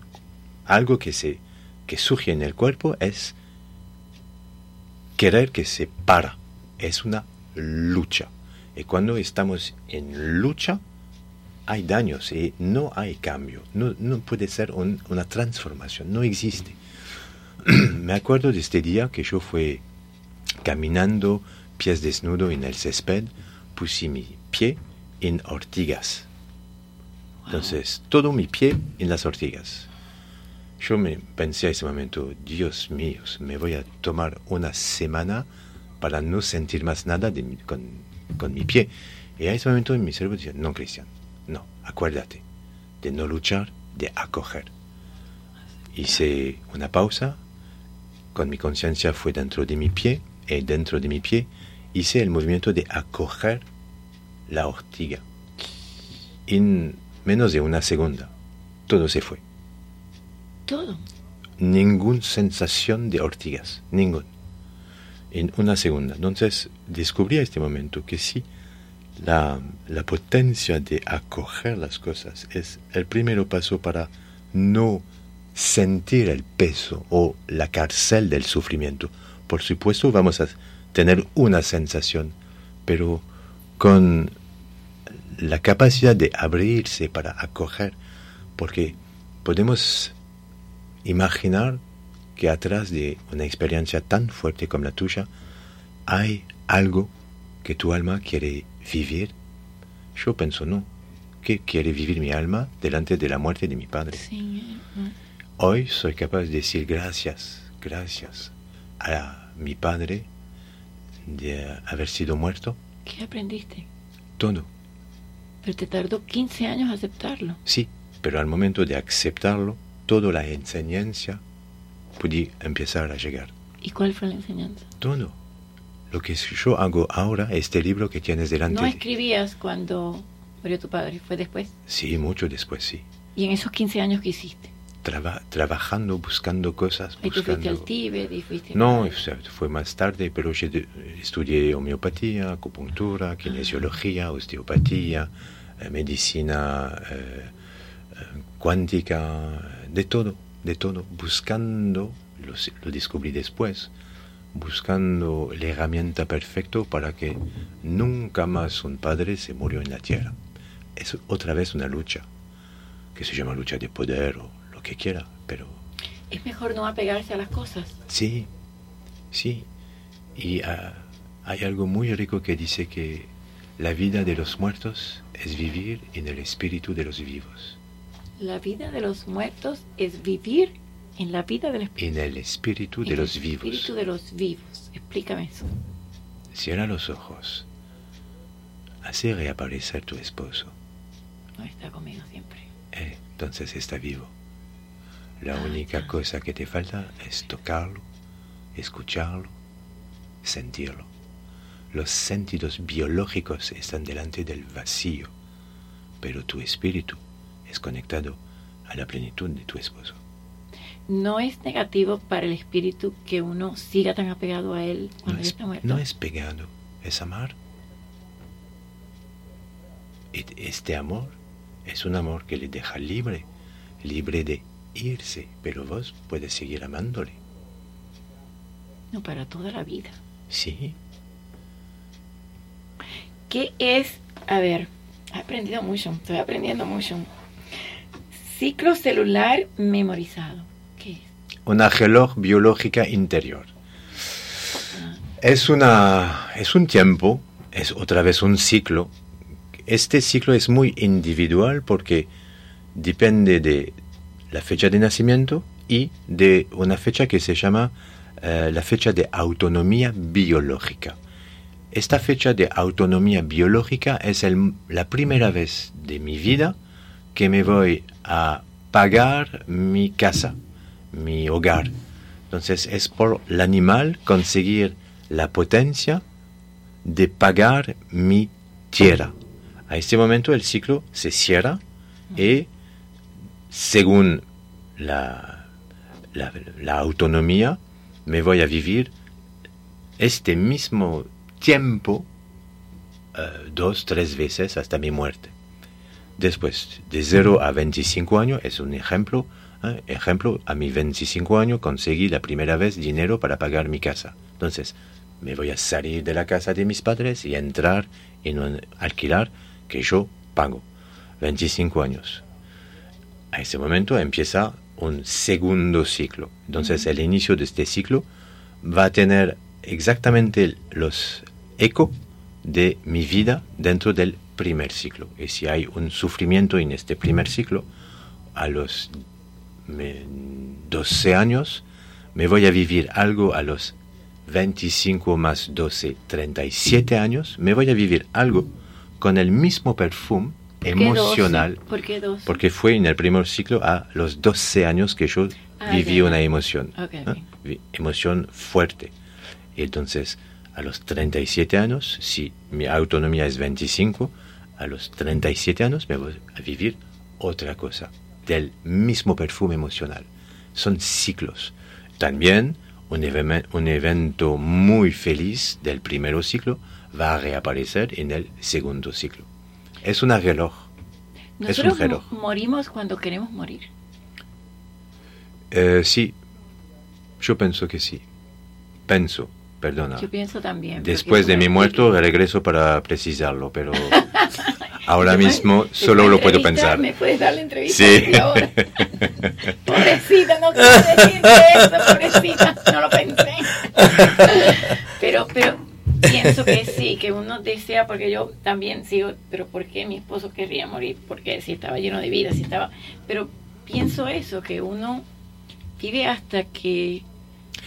Speaker 8: algo que, se, que surge en el cuerpo es querer que se para. Es una lucha. Y cuando estamos en lucha, hay daños y no hay cambio. No, no puede ser una transformación, no existe. Me acuerdo de este día que yo fui caminando pies desnudos en el césped, puse mi pie en ortigas. Entonces, todo mi pie en las ortigas. Yo me pensé a ese momento, Dios mío, me voy a tomar una semana para no sentir más nada con, con mi pie. Y a ese momento en mi cerebro decía, no, Cristian, no, acuérdate de no luchar, de acoger. Hice una pausa, con mi conciencia fue dentro de mi pie, y dentro de mi pie hice el movimiento de acoger la ortiga. En menos de una segunda, todo se fue.
Speaker 7: Todo.
Speaker 8: Ninguna sensación de ortigas, ningún. En una segunda. Entonces descubrí a este momento que sí, la, la potencia de acoger las cosas es el primer paso para no sentir el peso o la cárcel del sufrimiento. Por supuesto vamos a tener una sensación, pero con la capacidad de abrirse para acoger, porque podemos imaginar que atrás de una experiencia tan fuerte como la tuya hay algo que tu alma quiere vivir. Yo pienso no, que quiere vivir mi alma delante de la muerte de mi padre. Hoy soy capaz de decir gracias, gracias a mi padre de haber sido muerto.
Speaker 7: ¿Qué aprendiste?
Speaker 8: Todo.
Speaker 7: Pero te tardó 15 años aceptarlo.
Speaker 8: Sí, pero al momento de aceptarlo, toda la enseñanza pude empezar a llegar.
Speaker 7: ¿Y cuál fue la enseñanza?
Speaker 8: Todo. Lo que yo hago ahora, este libro que tienes delante.
Speaker 7: ¿No escribías cuando murió tu padre? ¿Fue después?
Speaker 8: Sí, mucho después, sí.
Speaker 7: ¿Y en esos 15 años qué hiciste?
Speaker 8: Trabajando, buscando cosas.
Speaker 7: ¿Y tú fuiste al Tíbet?
Speaker 8: no, fue más tarde, pero yo estudié homeopatía, acupuntura, kinesiología, osteopatía, eh, medicina eh, eh, cuántica, de todo, de todo, buscando, lo, lo descubrí después, buscando la herramienta perfecta para que nunca más un padre se murió en la tierra. Es otra vez una lucha, que se llama lucha de poder o que quiera, pero...
Speaker 7: Es mejor no apegarse a las cosas.
Speaker 8: Sí, sí. Y ah, hay algo muy rico que dice que la vida de los muertos es vivir en el espíritu de los vivos.
Speaker 7: La vida de los muertos es vivir en la vida del
Speaker 8: En el espíritu de los vivos.
Speaker 7: El espíritu de los vivos. Explícame eso.
Speaker 8: Cierra los ojos. Hace reaparecer tu esposo.
Speaker 7: No está conmigo siempre.
Speaker 8: Eh, entonces está vivo. La única cosa que te falta es tocarlo, escucharlo, sentirlo. Los sentidos biológicos están delante del vacío, pero tu espíritu es conectado a la plenitud de tu esposo.
Speaker 7: No es negativo para el espíritu que uno siga tan apegado a él cuando
Speaker 8: no
Speaker 7: está muerto.
Speaker 8: No es pegado, es amar. Este amor es un amor que le deja libre, libre de irse, pero vos puedes seguir amándole.
Speaker 7: No, para toda la vida.
Speaker 8: Sí.
Speaker 7: ¿Qué es? A ver, he aprendido mucho, estoy aprendiendo mucho. Ciclo celular memorizado. ¿Qué es?
Speaker 8: Una reloj biológica interior. Es, una, es un tiempo, es otra vez un ciclo. Este ciclo es muy individual porque depende de, la fecha de nacimiento y de una fecha que se llama eh, la fecha de autonomía biológica. Esta fecha de autonomía biológica es la primera vez de mi vida que me voy a pagar mi casa, mi hogar. Entonces es por el animal conseguir la potencia de pagar mi tierra. A este momento el ciclo se cierra y según la, la, autonomía, me voy a vivir este mismo tiempo eh, dos, tres veces hasta mi muerte. Después, de 0 a 25 años, es un ejemplo. ¿eh? Ejemplo, a mis 25 años conseguí la primera vez dinero para pagar mi casa. Entonces, me voy a salir de la casa de mis padres y entrar en un alquilar que yo pago. 25 años a ese momento empieza un segundo ciclo. Entonces el inicio de este ciclo va a tener exactamente los ecos de mi vida dentro del primer ciclo. Y si hay un sufrimiento en este primer ciclo, a los 12 años me voy a vivir algo a los 25 más 12, 37 años, me voy a vivir algo con el mismo perfume emocional.
Speaker 7: ¿Por qué
Speaker 8: Porque fue en el primer ciclo a los 12 años que yo ah, viví una emoción. Emoción fuerte. Y entonces, a los 37 años, si mi autonomía es 25, a los 37 años me voy a vivir otra cosa, del mismo perfume emocional. Son ciclos. También un, un evento muy feliz del primer ciclo va a reaparecer en el segundo ciclo. Es un reloj.
Speaker 7: es un reloj. morimos cuando queremos morir.
Speaker 8: Eh, sí, yo pienso que sí. Pienso, perdona.
Speaker 7: Yo pienso también.
Speaker 8: Después de mi muerto regreso para precisarlo, pero ahora mismo solo lo puedo pensar.
Speaker 7: ¿Me puedes dar la entrevista? Sí. pobrecita, no quiero decirte eso, pobrecita, no lo pensé. pero, pero pienso que sí, que uno desea, porque yo también sigo, pero ¿por qué mi esposo querría morir? Porque si estaba lleno de vida, si estaba... Pero pienso eso, que uno vive hasta que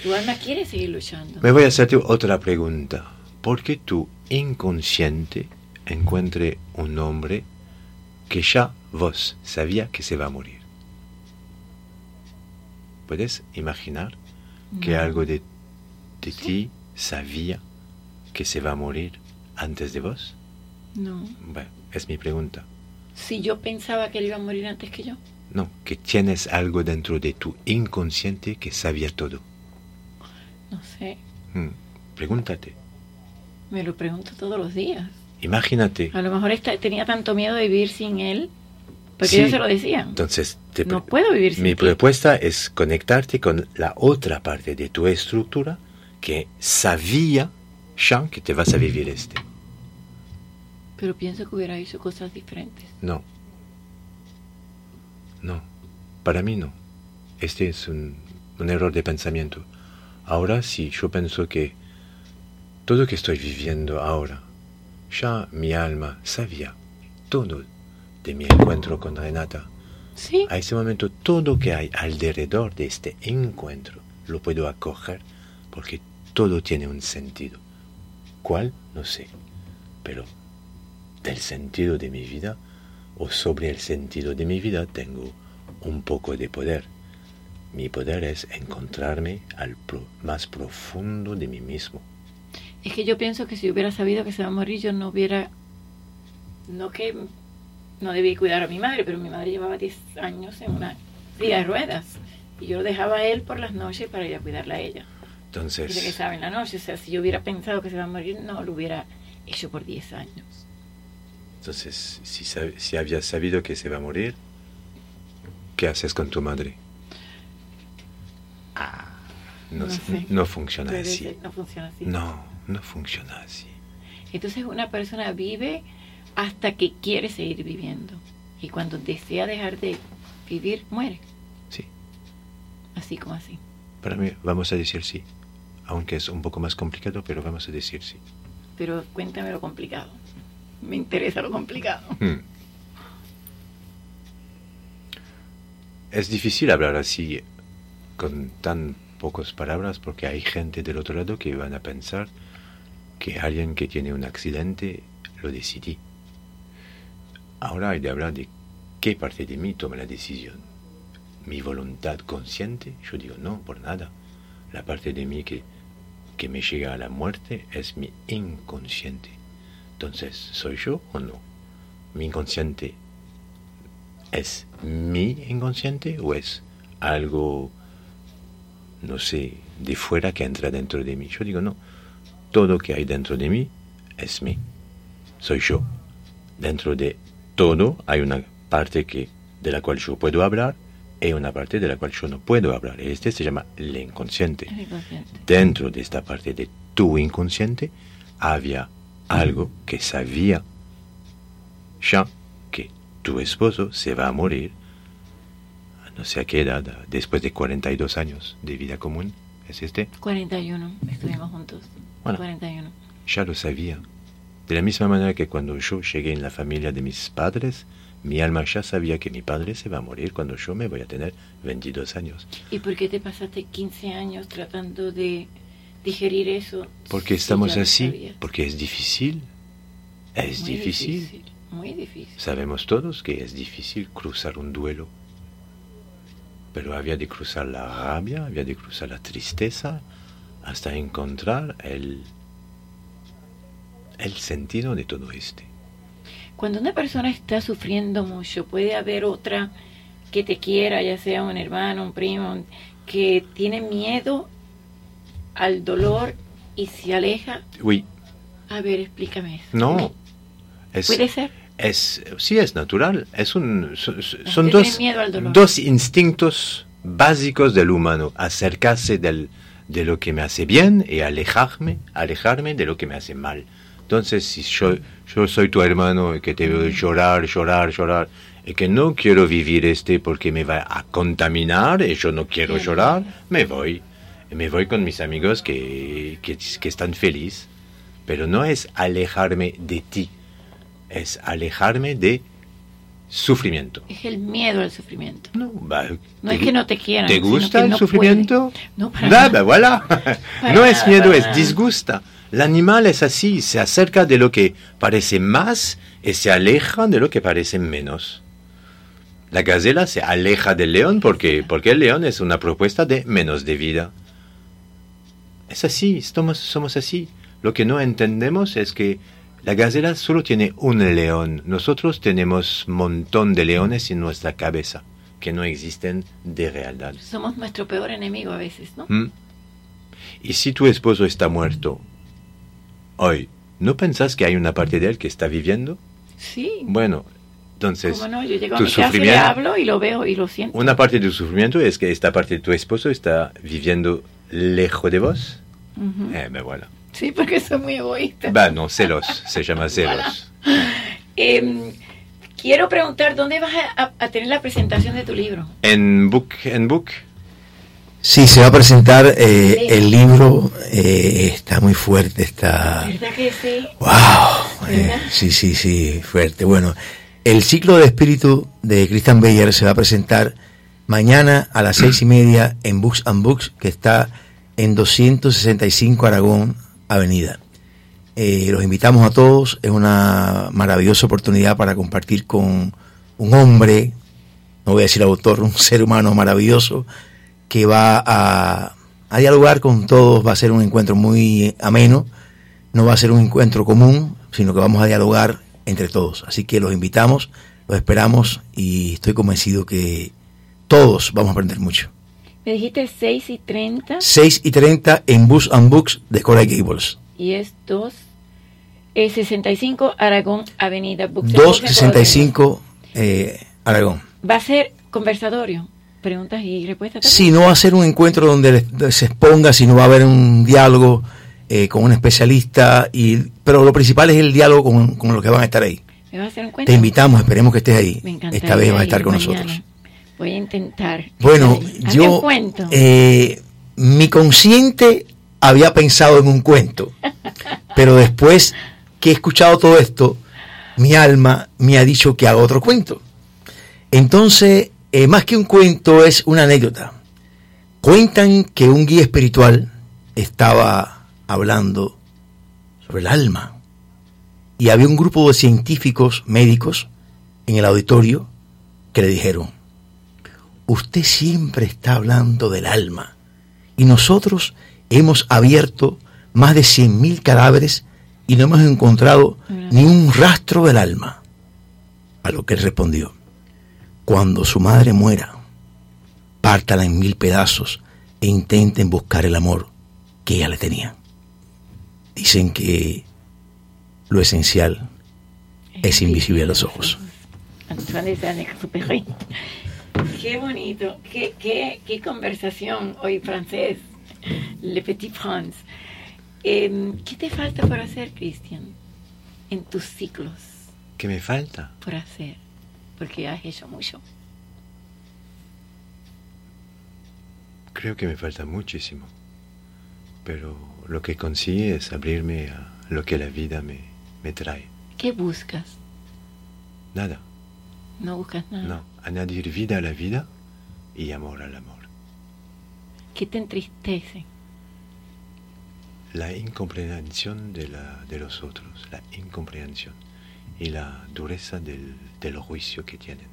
Speaker 7: tu alma quiere seguir luchando.
Speaker 8: Me voy a hacerte otra pregunta. ¿Por qué tu inconsciente encuentre un hombre que ya vos sabía que se va a morir? ¿Puedes imaginar que algo de, de ti sabía que se va a morir antes de vos?
Speaker 7: No.
Speaker 8: Bueno, es mi pregunta.
Speaker 7: Si yo pensaba que él iba a morir antes que yo.
Speaker 8: No, que tienes algo dentro de tu inconsciente que sabía todo.
Speaker 7: No sé.
Speaker 8: Hmm, pregúntate.
Speaker 7: Me lo pregunto todos los días.
Speaker 8: Imagínate.
Speaker 7: A lo mejor tenía tanto miedo de vivir sin él, porque yo se lo decía.
Speaker 8: Entonces,
Speaker 7: no puedo vivir sin
Speaker 8: Mi propuesta es conectarte con la otra parte de tu estructura que sabía ya que te vas a vivir este.
Speaker 7: Pero pienso que hubiera hecho cosas diferentes.
Speaker 8: No, no, para mí no. Este es un, error de pensamiento. Ahora sí, yo pienso que todo lo que estoy viviendo ahora, ya mi alma sabía todo de mi encuentro con Renata.
Speaker 7: ¿Sí?
Speaker 8: A ese momento todo que hay alrededor de este encuentro lo puedo acoger porque todo tiene un sentido. ¿Cuál? No sé. Pero del sentido de mi vida o sobre el sentido de mi vida tengo un poco de poder. Mi poder es encontrarme al más profundo de mí mismo.
Speaker 7: Es que yo pienso que si hubiera sabido que se va a morir, yo no hubiera... No que no debí cuidar a mi madre, pero mi madre llevaba 10 años en una silla de ruedas. Y yo lo dejaba a él por las noches para ir a cuidarla a ella.
Speaker 8: Entonces...
Speaker 7: Dice que estaba en la noche. O sea, si yo hubiera pensado que se va a morir, no lo hubiera hecho por 10 años.
Speaker 8: Entonces, si, si había sabido que se va a morir, ¿qué haces con tu madre? Ah, no, no, funciona así.
Speaker 7: No funciona así.
Speaker 8: No, no funciona así.
Speaker 7: Entonces una persona vive hasta que quiere seguir viviendo. Y cuando desea dejar de vivir, muere.
Speaker 8: Sí.
Speaker 7: Así como así.
Speaker 8: Para mí, vamos a decir sí. Aunque es un poco más complicado, pero vamos a decir sí.
Speaker 7: Pero cuéntame lo complicado me interesa lo complicado. Hmm.
Speaker 8: Es difícil hablar así con tan pocas palabras porque hay gente del otro lado que van a pensar que alguien que tiene un accidente lo decidí. Ahora hay de hablar de qué parte de mí toma la decisión. Mi voluntad consciente, yo digo no, por nada. La parte de mí que, que me llega a la muerte es mi inconsciente. Entonces, ¿soy yo o no? ¿Mi inconsciente es mi inconsciente o es algo, no sé, de fuera que entra dentro de mí? Yo digo, no, todo que hay dentro de mí es mí, soy yo. Dentro de todo hay una parte que, de la cual yo puedo hablar y una parte de la cual yo no puedo hablar. Este se llama el inconsciente.
Speaker 7: El inconsciente.
Speaker 8: Dentro de esta parte de tu inconsciente había algo que sabía ya que tu esposo se va a morir no sé a qué edad, después de 42 años de vida común, ¿es este?
Speaker 7: 41, estuvimos juntos. Bueno, 41.
Speaker 8: Ya lo sabía. De la misma manera que cuando yo llegué en la familia de mis padres, mi alma ya sabía que mi padre se va a morir cuando yo me voy a tener 22 años.
Speaker 7: ¿Y por qué te pasaste 15 años tratando de digerir eso.
Speaker 8: Porque estamos así, porque es difícil. Es
Speaker 7: difícil. Muy difícil.
Speaker 8: Sabemos todos que es difícil cruzar un duelo. Pero había de cruzar la rabia, había de cruzar la tristeza, hasta encontrar el, el sentido de todo este.
Speaker 7: Cuando una persona está sufriendo mucho, puede haber otra que te quiera, ya sea un hermano, un primo, que tiene miedo al dolor y se aleja.
Speaker 8: Oui.
Speaker 7: A ver, explícame eso.
Speaker 8: No.
Speaker 7: ¿Puede ser?
Speaker 8: Es, sí, es natural. Es un, son, dos, dos instintos básicos del humano. Acercarse del, de lo que me hace bien y alejarme, alejarme de lo que me hace mal. Entonces, si yo, yo soy tu hermano y que te veo llorar, llorar, llorar, y que no quiero vivir este porque me va a contaminar y yo no quiero llorar, me voy. Me voy con mis amigos que, que, que están felices. Pero no es alejarme de ti, es alejarme de sufrimiento.
Speaker 7: Es el miedo al sufrimiento.
Speaker 8: No,
Speaker 7: no es que no te quieran.
Speaker 8: ¿Te gusta el sufrimiento?
Speaker 7: No, para nada.
Speaker 8: voilà. no es miedo, es disgusta. El animal es así, se acerca de lo que parece más y se aleja de lo que parece menos. La gacela se aleja del león porque, porque el león es una propuesta de menos de vida. Es así, somos, somos así. Lo que no entendemos es que la gacela solo tiene un león. Nosotros tenemos un montón de leones en nuestra cabeza que no existen de realidad.
Speaker 7: Somos nuestro peor enemigo a veces, ¿no?
Speaker 8: ¿Mm? Y si tu esposo está muerto hoy, ¿no pensás que hay una parte de él que está viviendo?
Speaker 7: Sí.
Speaker 8: Bueno, entonces,
Speaker 7: no? Yo llego a mi casa y le hablo y lo veo y lo siento.
Speaker 8: Una parte de tu sufrimiento es que esta parte de tu esposo está viviendo lejos de vos. eh, bueno.
Speaker 7: Sí, porque soy muy egoísta.
Speaker 8: Va, no, celos, se llama celos.
Speaker 7: Em, quiero preguntar, ¿dónde vas a, tener la presentación de tu libro?
Speaker 8: En Book, en Book.
Speaker 10: Sí, se va a presentar eh, el libro, eh, está muy fuerte, está...
Speaker 7: ¿Verdad que sí?
Speaker 10: ¡Wow! Eh, sí, sí, sí, fuerte. Bueno, el ciclo de espíritu de Christian Beyer se va a presentar mañana a las seis y media en Books and Books, que está en 265 Aragón, Avenida. Eh, los invitamos a todos, es una maravillosa oportunidad para compartir con un hombre, no voy a decir autor, un ser humano maravilloso, que va a, a dialogar con todos, va a ser un encuentro muy ameno, no va a ser un encuentro común, sino que vamos a dialogar entre todos. Así que los invitamos, los esperamos y estoy convencido que todos vamos a aprender mucho.
Speaker 7: Me dijiste 6 y 30.
Speaker 10: 6 y 30 en Bus and Books de Coral Gables.
Speaker 7: Y es 2, 65 Aragón Avenida.
Speaker 10: 265 eh, Aragón.
Speaker 7: Va a ser conversatorio, preguntas y respuestas.
Speaker 10: Sí, no va a ser un encuentro donde se exponga, sino va a haber un diálogo eh, con un especialista, y pero lo principal es el diálogo con, con los que van a estar ahí.
Speaker 7: ¿Me va a hacer un
Speaker 10: Te invitamos, esperemos que estés ahí. Esta vez va a estar con nosotros.
Speaker 7: Voy a intentar.
Speaker 10: Bueno, yo. Eh, mi consciente había pensado en un cuento, pero después que he escuchado todo esto, mi alma me ha dicho que haga otro cuento. Entonces, eh, más que un cuento, es una anécdota. Cuentan que un guía espiritual estaba hablando sobre el alma y había un grupo de científicos médicos en el auditorio que le dijeron, usted siempre está hablando del alma y nosotros hemos abierto más de 100.000 cadáveres y no hemos encontrado ni un rastro del alma. A lo que él respondió, cuando su madre muera, pártala en mil pedazos e intenten buscar el amor que ella le tenía. Dicen que lo esencial es invisible a los ojos.
Speaker 7: Qué bonito, qué, qué, qué conversación hoy francés, Le Petit France. Em, ¿Qué te falta por hacer, Cristian, en tus ciclos?
Speaker 8: ¿Qué me falta?
Speaker 7: Por hacer, porque has hecho mucho.
Speaker 8: Creo que me falta muchísimo, pero lo que consigue es abrirme a lo que la vida me, me trae.
Speaker 7: ¿Qué buscas?
Speaker 8: Nada.
Speaker 7: No buscas nada.
Speaker 8: No, añadir vida a la vida y amor al amor.
Speaker 7: ¿Qué te entristece?
Speaker 8: La incomprensión de, la, de los otros, la incomprensión y la dureza del, del juicio que tienen.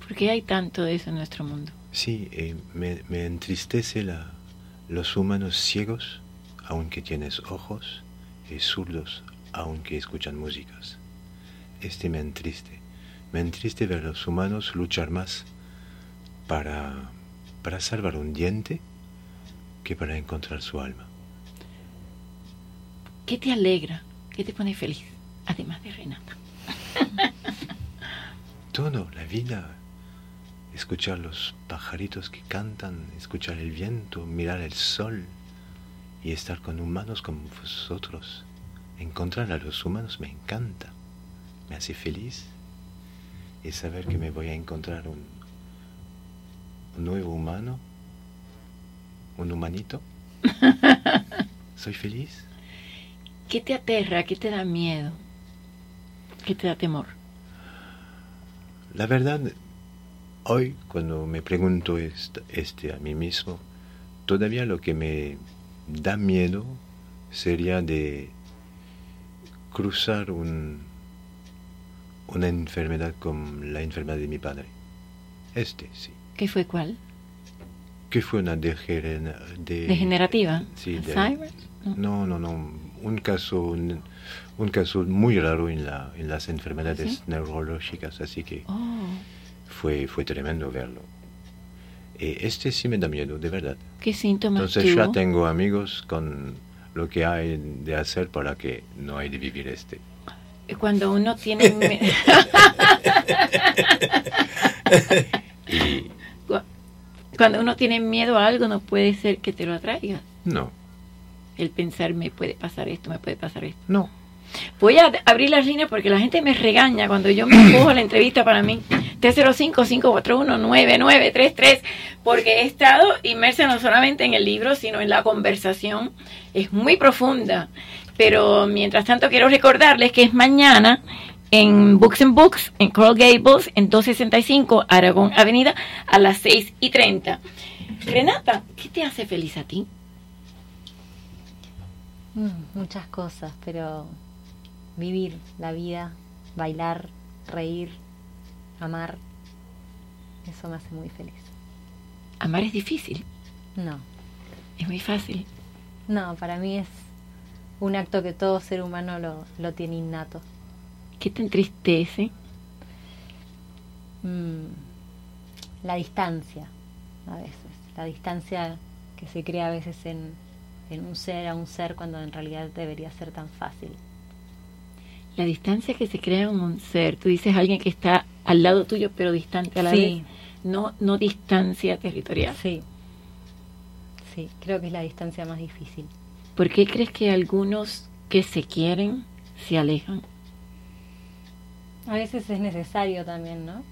Speaker 7: ¿Por qué hay tanto de eso en nuestro mundo?
Speaker 8: Sí, eh, me, me, entristece la, los humanos ciegos, aunque tienes ojos, y zurdos, aunque escuchan músicas. Este me entriste me entriste ver a los humanos luchar más para, para salvar un diente que para encontrar su alma.
Speaker 7: ¿Qué te alegra? ¿Qué te pone feliz? Además de Renata.
Speaker 8: Todo, la vida. Escuchar los pajaritos que cantan, escuchar el viento, mirar el sol y estar con humanos como vosotros. Encontrar a los humanos me encanta, me hace feliz. Y saber que me voy a encontrar un, un nuevo humano, un humanito. Soy feliz.
Speaker 7: ¿Qué te aterra? ¿Qué te da miedo? ¿Qué te da temor?
Speaker 8: La verdad, hoy cuando me pregunto este a mí mismo, todavía lo que me da miedo sería de cruzar un, una enfermedad como la enfermedad de mi padre. Este, sí.
Speaker 7: ¿Qué fue cuál?
Speaker 8: Que fue una de,
Speaker 7: degenerativa.
Speaker 8: Sí, no, no, no. Un caso, un, caso muy raro en, la, en las enfermedades neurológicas, así que
Speaker 7: oh.
Speaker 8: fue, fue tremendo verlo. Eh, este sí me da miedo, de verdad.
Speaker 7: ¿Qué síntomas
Speaker 8: Entonces ya tengo amigos con lo que hay de hacer para que no hay de vivir este.
Speaker 7: Cuando uno tiene... y... Cuando uno tiene miedo a algo no puede ser que te lo atraiga.
Speaker 8: No.
Speaker 7: El pensar me puede pasar esto, me puede pasar esto.
Speaker 8: No.
Speaker 7: Voy a abrir las líneas porque la gente me regaña cuando yo me cojo la entrevista para mí. T05-541-9933 porque he estado inmersa no solamente en el libro, sino en la conversación. Es muy profunda. Pero mientras tanto quiero recordarles que es mañana en Books and Books, en Coral Gables, en 265 Aragón Avenida, a las 6 y 30. Renata, ¿qué te hace feliz a ti?
Speaker 9: Mm, muchas cosas, pero vivir la vida, bailar, reír, amar, eso me hace muy feliz.
Speaker 7: ¿Amar es difícil?
Speaker 9: No.
Speaker 7: ¿Es muy fácil?
Speaker 9: No, para mí es un acto que todo ser humano lo, lo tiene innato.
Speaker 7: ¿Qué te entristece?
Speaker 9: Mm, la distancia, a veces. La distancia que se crea a veces en, en un ser a un ser cuando en realidad debería ser tan fácil.
Speaker 7: La distancia que se crea en un ser, tú dices alguien que está al lado tuyo pero distante a la vez, no, no distancia territorial.
Speaker 9: Sí, sí, creo que es la distancia más difícil.
Speaker 7: ¿Por qué crees que algunos que se quieren se alejan?
Speaker 9: A veces es necesario también, ¿no?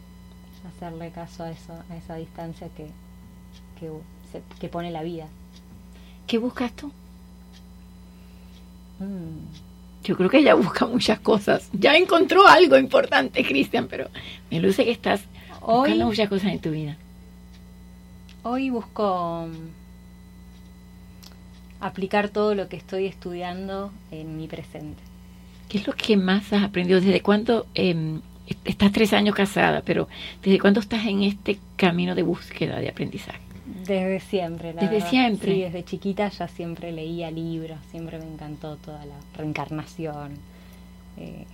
Speaker 9: Hacerle caso a eso, a esa distancia que, que, pone la vida.
Speaker 7: ¿Qué buscas tú?
Speaker 9: Mm.
Speaker 7: Yo creo que ella busca muchas cosas. Ya encontró algo importante, Cristian, pero me luce que estás hoy, buscando muchas cosas en tu vida.
Speaker 9: Hoy busco mm, aplicar todo lo que estoy estudiando en mi presente.
Speaker 7: ¿Qué es lo que más has aprendido? ¿Desde cuándo em, estás tres años casada, pero desde cuándo estás en este camino de búsqueda de aprendizaje?
Speaker 9: Desde siempre, la
Speaker 7: Desde siempre.
Speaker 9: Sí, desde chiquita ya siempre leía libros, siempre me encantó toda la reencarnación. Eh,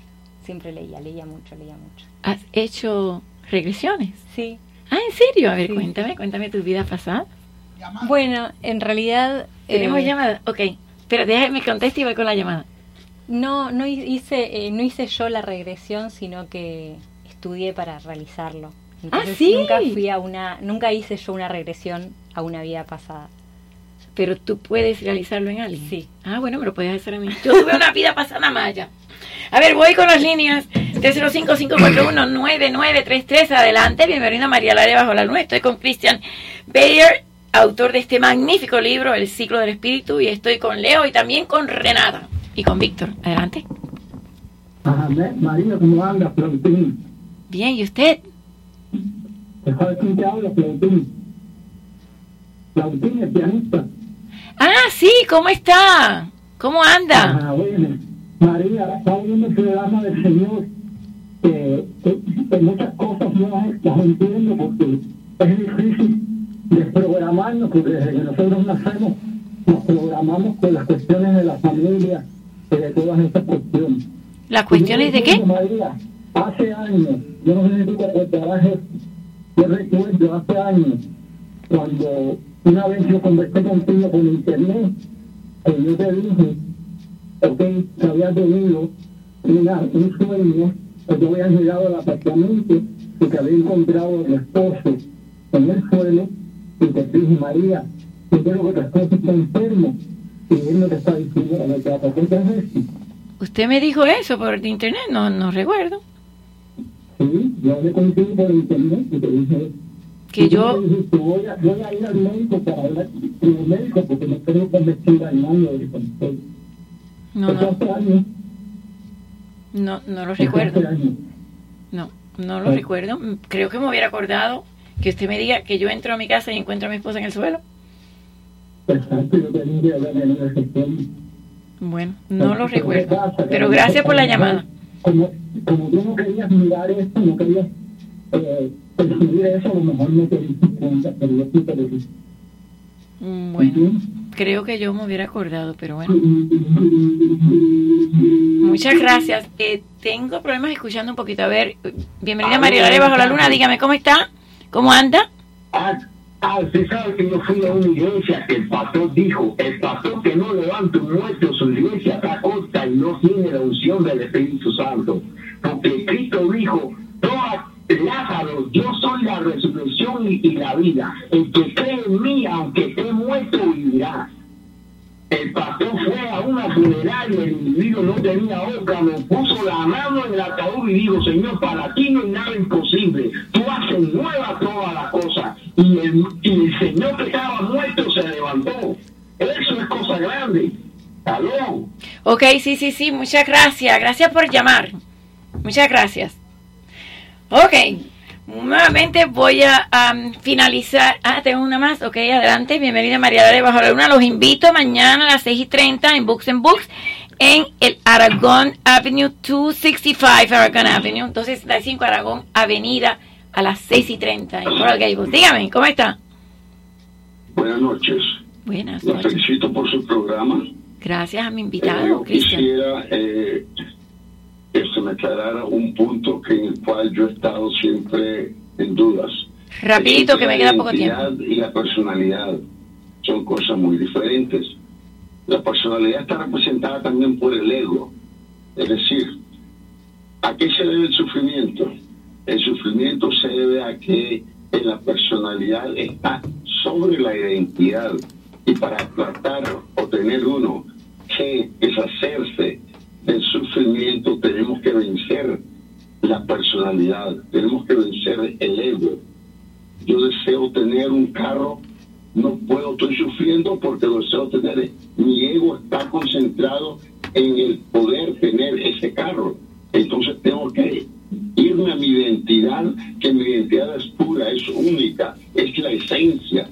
Speaker 9: siempre leía, leía mucho, leía mucho.
Speaker 7: ¿Has hecho regresiones?
Speaker 9: Sí.
Speaker 7: Ah, ¿en serio? A ver, cuéntame, cuéntame tu vida pasada.
Speaker 9: Bueno, en realidad...
Speaker 7: ¿Tenemos eh, llamada? Ok, pero déjame contestar y voy con la llamada.
Speaker 9: No, no hice, eh, no hice yo la regresión, sino que estudié para realizarlo.
Speaker 7: Ah, sí.
Speaker 9: Nunca fui a una, nunca hice yo una regresión a una vida pasada.
Speaker 7: Pero tú puedes realizarlo en alguien.
Speaker 9: Sí.
Speaker 7: Ah, bueno, me lo puedes hacer a mí. Yo tuve una vida pasada maya. A ver, voy con las líneas. 305-541-9933. Adelante. Bienvenida María Lara Bajo la Luna. Estoy con Christian Bayer, autor de este magnífico libro, El ciclo del espíritu. Y estoy con Leo y también con Renata y con Víctor. Adelante.
Speaker 14: María, ¿cómo anda, Flautín?
Speaker 7: Bien, ¿y usted?
Speaker 14: ¿Sabes quién te habla, Flautín? Flautín, el pianista.
Speaker 7: Ah, sí, ¿cómo está? ¿Cómo anda?
Speaker 14: Ah, bueno. María, estaba viendo el programa del Señor. que muchas cosas no las entiendo porque es difícil desprogramarnos, porque desde que nosotros nacemos nos programamos con las cuestiones de la familia, de todas estas cuestiones.
Speaker 7: ¿Las cuestiones de qué?
Speaker 14: María, hace años, yo no sé si tú te yo recuerdo hace años, cuando una vez yo conversé contigo por internet, que yo te dije ok, que había tenido una, un sueño, que yo había llegado al apartamento y que había encontrado el esposo en el suelo y te dije, María, yo creo que tu esposo está enfermo y él no te está diciendo lo que ¿qué esto?
Speaker 7: Usted me dijo eso por internet, no, no recuerdo.
Speaker 14: Sí, yo hablé contigo por internet y te dije
Speaker 7: que yo
Speaker 14: voy, a, voy a ir al médico para hablar con el médico porque no quiero convertir al niño de control.
Speaker 7: No, no. No, no lo recuerdo. No, no lo recuerdo. Creo que me hubiera acordado que usted me diga que yo entro a mi casa y encuentro a mi esposa en el suelo.
Speaker 14: Exacto, yo tenía
Speaker 7: Bueno, no lo recuerdo. Pero gracias por la llamada.
Speaker 14: Como, como tú no querías mirar esto, no querías eh, percibir eso, a lo mejor no te diste cuenta, pero yo sí te lo dije.
Speaker 7: Bueno, creo que yo me hubiera acordado, pero bueno. Muchas gracias. Eh, tengo problemas escuchando un poquito. A ver, bienvenida María de Bajo la Luna. Dígame, ¿cómo está? ¿Cómo anda?
Speaker 15: Ah, ah, usted sabe que yo fui a una iglesia que el pastor dijo, el pastor que no levanta un muerto, su iglesia está corta no tiene la unción del Espíritu Santo. Porque Cristo dijo, toda Lázaro, yo soy la resurrección y, y, la vida. El que cree en mí, aunque esté muerto, vivirá. El pastor fue a una funeraria, el individuo no tenía órgano, puso la mano en el ataúd y dijo, Señor, para ti no hay nada imposible, tú haces nueva todas las cosas. Y el,
Speaker 7: Ok, sí, sí, sí, muchas gracias. Gracias por llamar. Muchas gracias. Ok, nuevamente voy a finalizar. Ah, tengo una más. Ok, adelante. Bienvenida María de Bajo la Luna. Los invito mañana a las 6 y 30 en Books and Books en el Aragón Avenue 265 Aragón Avenue, 265 Aragón Avenida a las 6 y 30 en Coral Gables. Dígame, ¿cómo está?
Speaker 15: Buenas noches.
Speaker 7: Buenas
Speaker 15: noches. Los felicito por su programa.
Speaker 7: Gracias a mi invitado, eh, Cristian.
Speaker 15: Quisiera eh, que se me aclarara un punto que en el cual yo he estado siempre en dudas.
Speaker 7: Rapidito, que me queda poco tiempo.
Speaker 15: La y la personalidad son cosas muy diferentes. La personalidad está representada también por el ego. Es decir, ¿a qué se debe el sufrimiento? El sufrimiento se debe a que en la personalidad está sobre la identidad. Y para tratar o tener uno que deshacerse del sufrimiento tenemos que vencer la personalidad, tenemos que vencer el ego. Yo deseo tener un carro, no puedo, estoy sufriendo porque lo deseo tener. Mi ego está concentrado en el poder tener ese carro. Entonces tengo que irme a mi identidad, que mi identidad es pura, es única, es la esencia.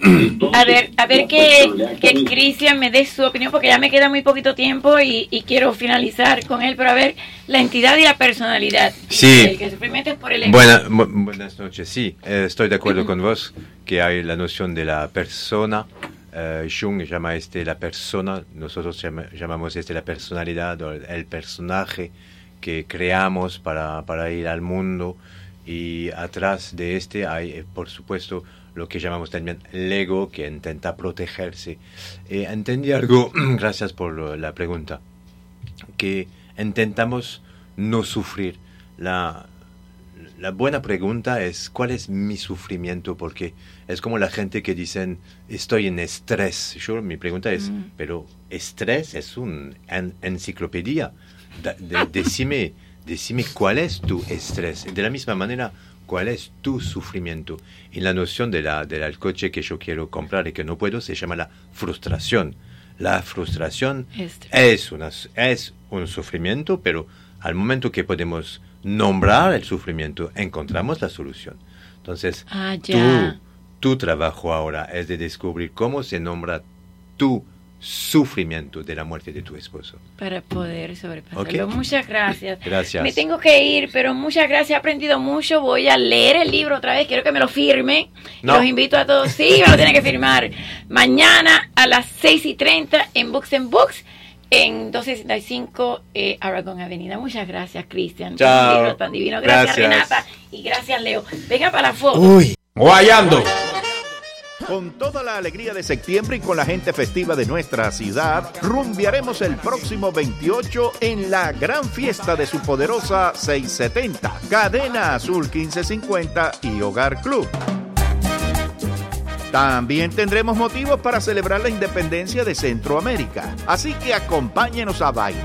Speaker 7: a ver, a ver que, que Cristian me dé su opinión, porque ya me queda muy poquito tiempo y, y, quiero finalizar con él, pero a ver, la entidad y la personalidad.
Speaker 8: Sí.
Speaker 7: que es por el
Speaker 8: Buena, buenas noches, sí, eh, estoy de acuerdo con vos que hay la noción de la persona. Uh, Jung llama este la persona, nosotros llama, llamamos este la personalidad o el, el personaje que creamos para, para, ir al mundo y atrás de este hay, eh, por supuesto, lo que llamamos también el ego, que intenta protegerse. Eh, entendí algo, gracias por la pregunta, que intentamos no sufrir. La, la buena pregunta es, ¿cuál es mi sufrimiento? Porque es como la gente que dicen, estoy en estrés. Yo, mi pregunta es, mm. pero estrés es una en, enciclopedia de, decime, decime cuál es tu estrés. De la misma manera, cuál es tu sufrimiento. Y la noción de la, del coche que yo quiero comprar y que no puedo se llama la frustración. La frustración es, una, es un sufrimiento, pero al momento que podemos nombrar el sufrimiento, encontramos la solución. Entonces,
Speaker 7: ah,
Speaker 8: tu, tu trabajo ahora es de descubrir cómo se nombra tu sufrimiento de la muerte de tu esposo.
Speaker 7: Para poder sobrepasarlo. Muchas gracias.
Speaker 8: Gracias.
Speaker 7: Me tengo que ir, pero muchas gracias. He aprendido mucho. Voy a leer el libro otra vez. Quiero que me lo firme. Los invito a todos. Sí, me lo tienen que firmar. Mañana a las 6 y 30 en Books and Books en 265 eh, Aragon Avenida. Muchas gracias, Cristian.
Speaker 8: Chao.
Speaker 7: Tan divino. Gracias,
Speaker 8: Gracias.
Speaker 7: Renata. Y gracias, Leo. Venga para la foto.
Speaker 10: Uy.
Speaker 16: Guayando.
Speaker 12: Con toda la alegría de septiembre y con la gente festiva de nuestra ciudad, rumbiaremos el próximo 28 en la gran fiesta de su poderosa 670, Cadena Azul 1550 y Hogar Club. También tendremos motivos para celebrar la independencia de Centroamérica, así que acompáñenos a bailar